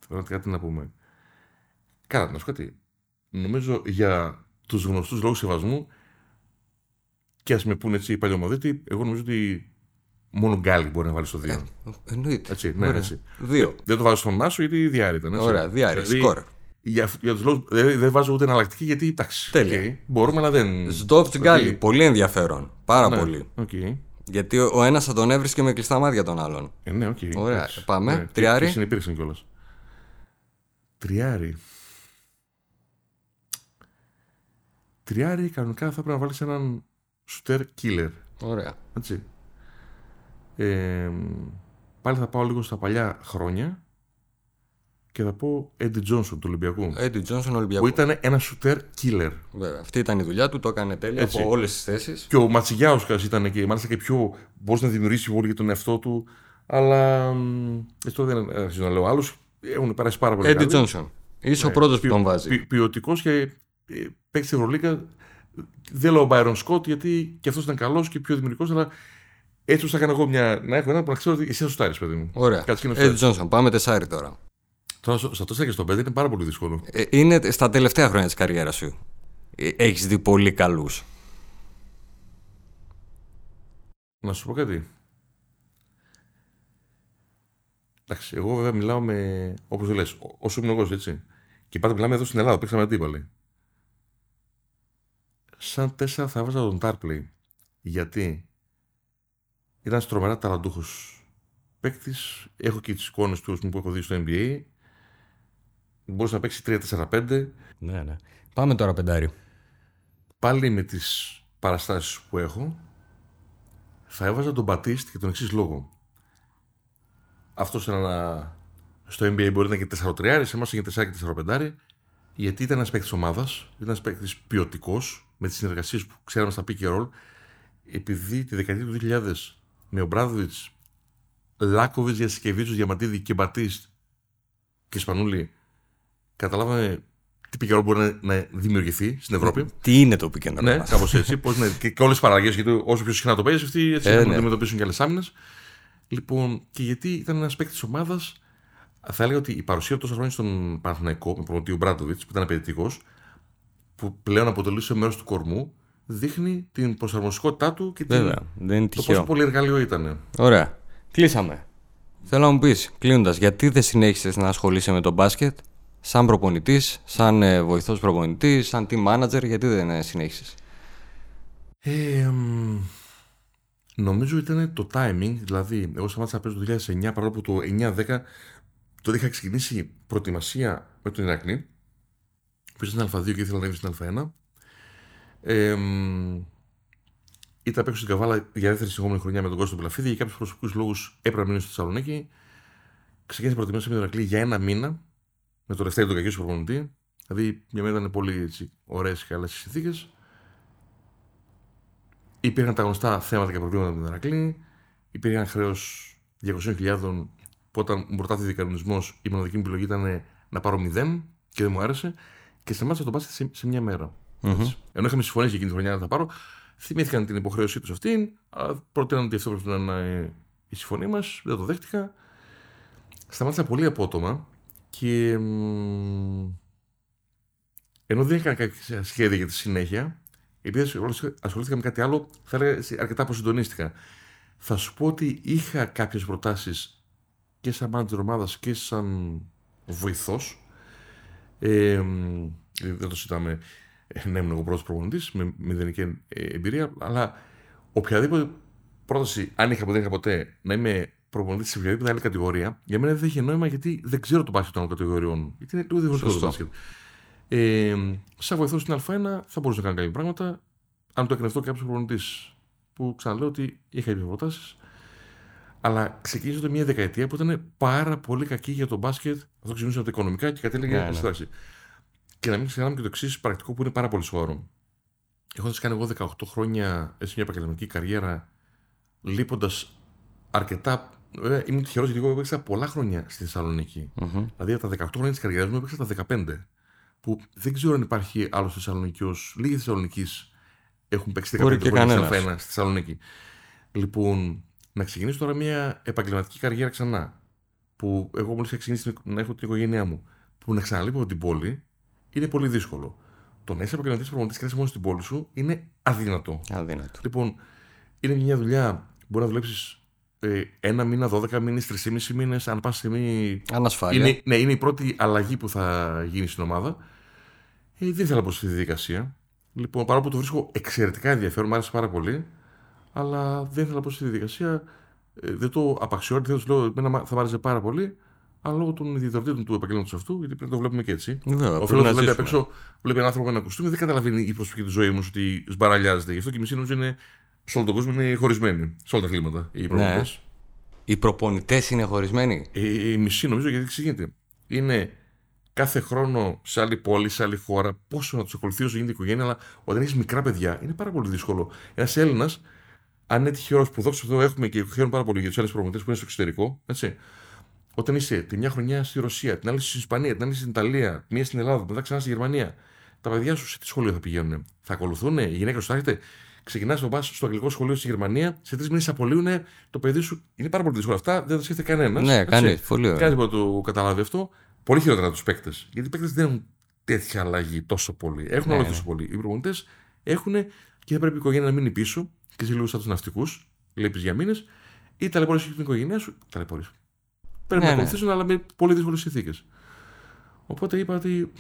Πραγματικά τι να πούμε. Κάνα, να σου πω κάτι. Νομίζω για τους γνωστούς λόγους σεβασμού και ας με πούνε έτσι οι παλιωμοδίτοι, εγώ νομίζω ότι μόνο γκάλι μπορεί να βάλει στο 2. Εννοείται. Έτσι, ναι, Ωραία. έτσι. Δύο. Δεν το βάζω στον Μάσο γιατί διάρρη ήταν. Έτσι. Ωραία, διάρρη, Δηλαδή, σκορ. Για, για τους λόγου. Δεν, δεν βάζω ούτε εναλλακτική γιατί εντάξει. Τέλεια. οκ, μπορούμε, αλλά δεν. Σντόβτ Γκάλι. Δηλαδή, Πολύ ενδιαφέρον. Πάρα ναι, πολύ. οκ. Γιατί ο, ο ένας θα τον έβρισκε με κλειστά μάτια τον άλλον. Ε, ναι, οκ. Ωραία, εντάξει. πάμε. Ναι, Τριάρι. Και συνεπήρξαν κιόλας. Τριάρι. Τριάρι κανονικά θα πρέπει να βάλεις έναν shooter killer. Ωραία. Έτσι. Ε, πάλι θα πάω λίγο στα παλιά χρόνια και θα πω Eddie Johnson του Ολυμπιακού. Έντι Τζόνσον που Ολυμπιακό. ήταν ένα shooter killer. Βέβαια. Αυτή ήταν η δουλειά του, το έκανε τέλεια Έτσι. από όλες τις θέσεις. Και ο Ματσιγιάουσκα ήταν και μάλιστα και πιο. μπορούσε να δημιουργήσει βόλιο για τον εαυτό του. Αλλά. μ, Έτσι τώρα δεν αρχίζω να λέω άλλους. Έχουν περάσει πάρα πολύ. Έντι καλοί. Τζόνσον. Είσαι Ναι, ο πρώτος που τον βάζει. Ποι, Ποιοτικός και ε, παίκτη στην Ευρωλίγκα. Δεν λέω Μπάιρον Σκότ γιατί και αυτός ήταν καλός και πιο δημιουργικός, αλλά έτσι θα έκανα εγώ μια. Να έχω ένα που να ξέρω ότι εσύ θα σου τάρει, παιδί μου. Ωραία. Κάτσε και να Έντι σου Τζόνσον. Πάμε τεσάρι τώρα. Τώρα στα 4 και στο 5 είναι πάρα πολύ δύσκολο. Ε, είναι στα τελευταία χρόνια της καριέρας σου. Ε, Έχεις δει πολύ καλούς. Να σου πω κάτι. Εντάξει, εγώ βέβαια μιλάω με. Όπως το λες, όσο ήμουν εγώ, έτσι. Και πάντα μιλάμε εδώ στην Ελλάδα, παίξαμε αντίπαλοι. Σαν τέσσερα θα έβαζα τον Τάρπλεϊ. Γιατί; Ήταν τρομερά ταλαντούχος παίκτης. Έχω και τις εικόνες του που έχω δει στο NBA. Μπορούσε να παίξει 3-4-5. Ναι, ναι. Πάμε τώρα πεντάρι. Πάλι με τις παραστάσεις που έχω, θα έβαζα τον Μπατίστ για τον εξής λόγο. Αυτός ένα. Στο NBA μπορεί να είναι και 4-3, σε εμάς είναι 4 και 4-5, γιατί ήταν ένας παίκτης ομάδας, ήταν ένας παίκτης ποιοτικός, με τις συνεργασίες που ξέραμε στα pick roll, επειδή τη δεκαετία του 2000 με ο Μπράδοβιτ, Λάκοβιτ, Γιασκεβίτσου, Διαμαντίδη και Μπατίστ και Σπανούλη, καταλάβαμε τι pick roll μπορεί να, να δημιουργηθεί στην Ευρώπη. Τι είναι το pick and roll. Ναι, κάπως έτσι. Πώς είναι, και, και όλες τι παραλλαγές, γιατί όσο πιο συχνά το παίζεις, αυτοί έτσι ε, ναι. αντιμετωπίσουν και άλλες άμυνες. Λοιπόν, και γιατί ήταν ένας παίκτης της ομάδας, θα έλεγα ότι η παρουσία τόσα χρόνια στον Παναθηναϊκό, με προμοτή ο Μπράντοβιτς, που ήταν απαιτητικός, που πλέον αποτελούσε μέρος του κορμού, δείχνει την προσαρμοστικότητά του και Βέβαια, την... δεν είναι το πόσο πολύ εργαλείο ήταν. Ωραία. Κλείσαμε. Θέλω να μου πεις, κλείνοντας, γιατί δεν συνέχισες να ασχολείσαι με το μπάσκετ σαν προπονητής, σαν ε, βοηθός προπονητής, σαν team manager, γιατί δεν ε, συνέχισες; Ε, νομίζω ήταν το timing, δηλαδή εγώ σταμάτησα να παίζω το 2009 παρόλο που το 9-10 τότε είχα ξεκινήσει προετοιμασία με τον Ηρακλή που ήταν στην Α2 και ήθελα να είμαι στην Α1 ε, ήταν απ' έξω στην Καβάλα για δεύτερη συνεχόμενη χρονιά με τον Κώστο Πελαφίδη για κάποιους προσωπικούς λόγους έπρεπε να μείνω στη Θεσσαλονίκη. Ξεκίνησε προετοιμασία με τον Ηρακλή για ένα μήνα με το Λευτέρη του Κακίου προπονητή. Δηλαδή για μένα ήταν πολύ ωραίες και καλές συνθήκες. Υπήρχαν τα γνωστά θέματα και προβλήματα με τον Ερακλή. Υπήρχαν χρέος 200.000 που όταν μου προτάθηκε κανονισμός η μοναδική μου επιλογή ήταν να πάρω 0 και δεν μου άρεσε. Και σταμάτησα το μπάσκετ σε, σε μια μέρα. Mm-hmm. Ενώ είχαμε συμφωνήσει εκείνη τη χρονιά να τα πάρω, θυμήθηκαν την υποχρέωσή τους αυτήν. Προτείναν ότι αυτό πρέπει να είναι η συμφωνία μας. Δεν το δέχτηκα. Σταμάτησα πολύ απότομα και ενώ δεν έκανα κάποια σχέδια για τη συνέχεια, επειδή ασχολήθηκα με κάτι άλλο, θα έλεγα αρκετά αποσυντονίστηκα. Θα σου πω ότι είχα κάποιες προτάσεις και σαν manager ομάδας και σαν βοηθός. Ε, δεν το συζητάμε να ήμουν εγώ πρώτος προπονητής με μηδενική ε, εμπειρία, αλλά οποιαδήποτε πρόταση, αν είχα, δεν είχα ποτέ, να είμαι προπονητής σε οποιαδήποτε άλλη κατηγορία, για μένα δεν έχει νόημα γιατί δεν ξέρω το μπάσκετ των κατηγοριών. Γιατί είναι λίγο διαφορετικό το μπάσκετ. Ε, σαν βοηθός στην Α1 θα μπορούσα να κάνω κάποια πράγματα. Αν το έκανε αυτό κάποιος προπονητής που ξαναλέω ότι είχα προτάσεις. Αλλά ξεκίνησε το μια δεκαετία που ήταν πάρα πολύ κακή για το μπάσκετ. Αυτό ξεκίνησε από τα οικονομικά και κατέληγε yeah, στη τάξη. Και να μην ξεχνάμε και το εξής πρακτικό που είναι πάρα πολύ σοβαρό. Έχοντας κάνει εγώ 18 χρόνια έτσι μια επαγγελματική καριέρα, λείποντας αρκετά Βέβαια, ήμουν τυχερός γιατί εγώ έπαιξα πολλά χρόνια στη Θεσσαλονίκη. Mm-hmm. Δηλαδή, από τα 18 χρόνια της καριέρας μου έπαιξα τα 15. Που δεν ξέρω αν υπάρχει άλλος Θεσσαλονίκιο. Λίγοι Θεσσαλονίκη έχουν παίξει 15 χρόνια στη Θεσσαλονίκη. Λοιπόν, να ξεκινήσω τώρα μια επαγγελματική καριέρα ξανά. Που εγώ μόλις είχα ξεκινήσει να έχω την οικογένειά μου. Που να ξαναλείπω από την πόλη είναι πολύ δύσκολο. Το να είσαι επαγγελματή προγραμματή και να μόνος στην πόλη σου είναι αδύνατο. Αδύνατο. Λοιπόν, είναι μια δουλειά που μπορεί να δουλέψεις ε, ένα μήνα, δώδεκα μήνες, τρεις μήνες, αν πας στιγμή. Ανασφάλεια. Είναι, ναι, είναι η πρώτη αλλαγή που θα γίνει στην ομάδα. Ε, δεν ήθελα να πω στη διαδικασία. Λοιπόν, παρόλο που το βρίσκω εξαιρετικά ενδιαφέρον, μου άρεσε πάρα πολύ, αλλά δεν ήθελα να πω στη διαδικασία. Ε, δεν το απαξιώνω, δεν το λέω, εμένα θα μου άρεσε πάρα πολύ, αλλά λόγω των ιδιαιτεροτήτων του επαγγέλματος αυτού, γιατί πρέπει να το βλέπουμε και έτσι. Βέβαια, Ο φίλο μου βλέπει απ' έξω, βλέπει έναν άνθρωπο με ένα κουστούμι, δεν καταλαβαίνει η προσωπική του ζωή μου ότι σμπαραλιάζεται. Γι' αυτό και η μισή νομίζω είναι σε όλο τον κόσμο είναι χωρισμένοι. Σε όλα τα κλίματα οι προπονητές. Ναι. Οι προπονητές είναι χωρισμένοι; Η, η μισή νομίζω γιατί εξηγείται. Είναι κάθε χρόνο σε άλλη πόλη, σε άλλη χώρα, πόσο να τους ακολουθεί όσο γίνεται η οικογένεια, αλλά όταν έχεις μικρά παιδιά είναι πάρα πολύ δύσκολο. Ένας Έλληνας, αν είναι τυχερός που δόξα αυτό έχουμε και χαίρομαι πάρα πολύ για τους άλλου προπονητές που είναι στο εξωτερικό, έτσι. Όταν είσαι τη μια χρονιά στη Ρωσία, την άλλη στην Ισπανία, την άλλη στην Ιταλία, μία στην Ελλάδα, μετά ξανά στη Γερμανία, τα παιδιά σου σε τι σχολείο θα πηγαίνουν. Θα ακολουθούν, η γυναίκα σου θα έχετε ξεκινάς να πας στο αγγλικό σχολείο στη Γερμανία, σε τρεις μήνες απολύουν το παιδί σου. Είναι πάρα πολύ δύσκολο αυτά, δεν τα σκέφτεται κανένας. Ναι, κάνει. Πολύ ωραία. Κάνει που το καταλάβει αυτό. πολύ χειρότερα τους παίκτες. Γιατί οι παίκτες δεν έχουν τέτοια αλλαγή τόσο πολύ. Έχουν ναι, αλλαγή ναι. τόσο πολύ. Οι προπονητές έχουν και θα πρέπει η οικογένεια να μείνει πίσω και σε λίγο σαν τους ναυτικούς, λείπεις για μήνες, ή ταλαιπωρήσει την οικογένειά σου. Ταλαιπωρήσει. Πρέπει ναι, να ακολουθήσουν, ναι. αλλά με πολύ δύσκολες συνθήκες. Οπότε είπα ότι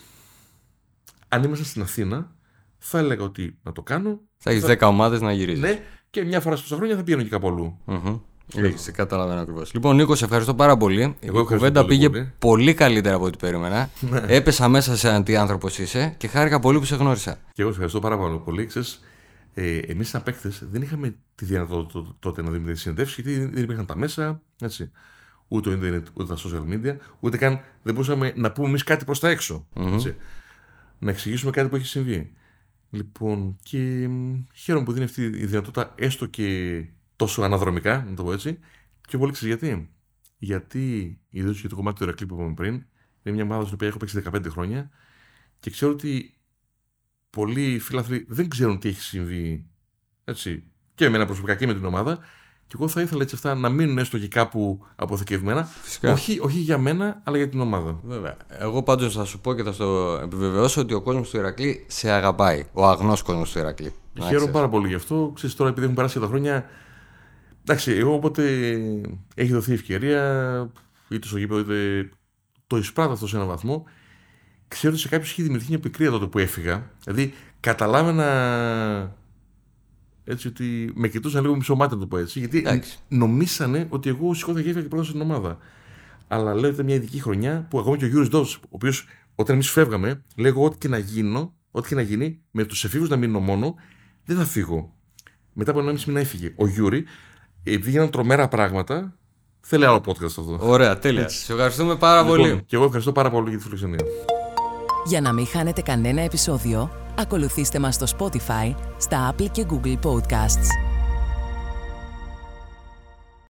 αν ήμασταν στην Αθήνα, θα έλεγα ότι να το κάνω. Θα έχεις 10 ομάδες να γυρίζεις. Ναι, και μια φορά στα χρόνια θα πηγαίνω και κάπου αλλού. Mm-hmm. Έχει, καταλαβαίνω ακριβώς. Λοιπόν, Νίκος, σε ευχαριστώ πάρα πολύ. Εγώ η κουβέντα πήγε πολύ. πολύ καλύτερα από ό,τι περίμενα. Ναι. Έπεσα μέσα σε τι άνθρωπος είσαι και χάρηκα πολύ που σε γνώρισα. Και εγώ σε ευχαριστώ πάρα πολύ. Ξέρεις, ε, Εμείς, σαν παίκτες, δεν είχαμε τη δυνατότητα τότε να δούμε τι συνεντεύξει γιατί δεν υπήρχαν τα μέσα. Έτσι. Ούτε το Ιντερνετ, ούτε τα social media, ούτε καν δεν μπορούσαμε να πούμε εμείς κάτι προς τα έξω. Mm-hmm. Να εξηγήσουμε κάτι που έχει συμβεί. Λοιπόν, και χαίρομαι που δίνει αυτή η δυνατότητα έστω και τόσο αναδρομικά, να το πω έτσι. Και πολύ ξέρεις γιατί. Γιατί, ιδίω για το κομμάτι του Ερακλή που είπαμε πριν, είναι μια ομάδα στην οποία έχω παίξει 15 χρόνια και ξέρω ότι πολλοί φίλαθλοι δεν ξέρουν τι έχει συμβεί έτσι, και εμένα προσωπικά και με την ομάδα. Και εγώ θα ήθελα έτσι αυτά να μείνουν έστω και κάπου αποθηκευμένα. Όχι, όχι για μένα, αλλά για την ομάδα. Βέβαια. Εγώ πάντως θα σου πω και θα στο επιβεβαιώσω ότι ο κόσμος του Ηρακλή σε αγαπάει. Ο αγνός κόσμος του Ηρακλή. Χαίρομαι πάρα πολύ γι' αυτό. Ξέρεις, τώρα επειδή έχουν περάσει τα χρόνια. Εντάξει, εγώ όποτε έχει δοθεί ευκαιρία, είτε στο γήπεδο είτε το εισπράττω αυτό σε έναν βαθμό, ξέρω ότι σε κάποιους είχε δημιουργηθεί μια πικρία τότε που έφυγα. Δηλαδή, καταλάβαινα έτσι ότι με κοιτούσαν λίγο μισομάτι να το πω έτσι. Γιατί Εντάξει. νομίσανε ότι εγώ σηκώθηκα και έφυγα και πρόδωσα την ομάδα. Αλλά λέω ότι ήταν μια ειδική χρονιά που ακόμα και ο Γιούρι Ζντοβτς, ο οποίος όταν εμείς φεύγαμε, λέγω ό,τι και να γίνω, ό,τι και να γίνει, με τους εφήβους να μείνω μόνο, δεν θα φύγω. Μετά από ένα μισή μήνα έφυγε. Ο Γιούρι, επειδή γίνανε τρομερά πράγματα, θέλει άλλο podcast αυτό. Ωραία, τέλεια. Σε ευχαριστούμε πάρα λοιπόν, πολύ. Και εγώ ευχαριστώ πάρα πολύ για τη φιλοξενία. Για να μην χάνετε κανένα επεισόδιο, ακολουθήστε μας στο Spotify, στα Apple και Google Podcasts.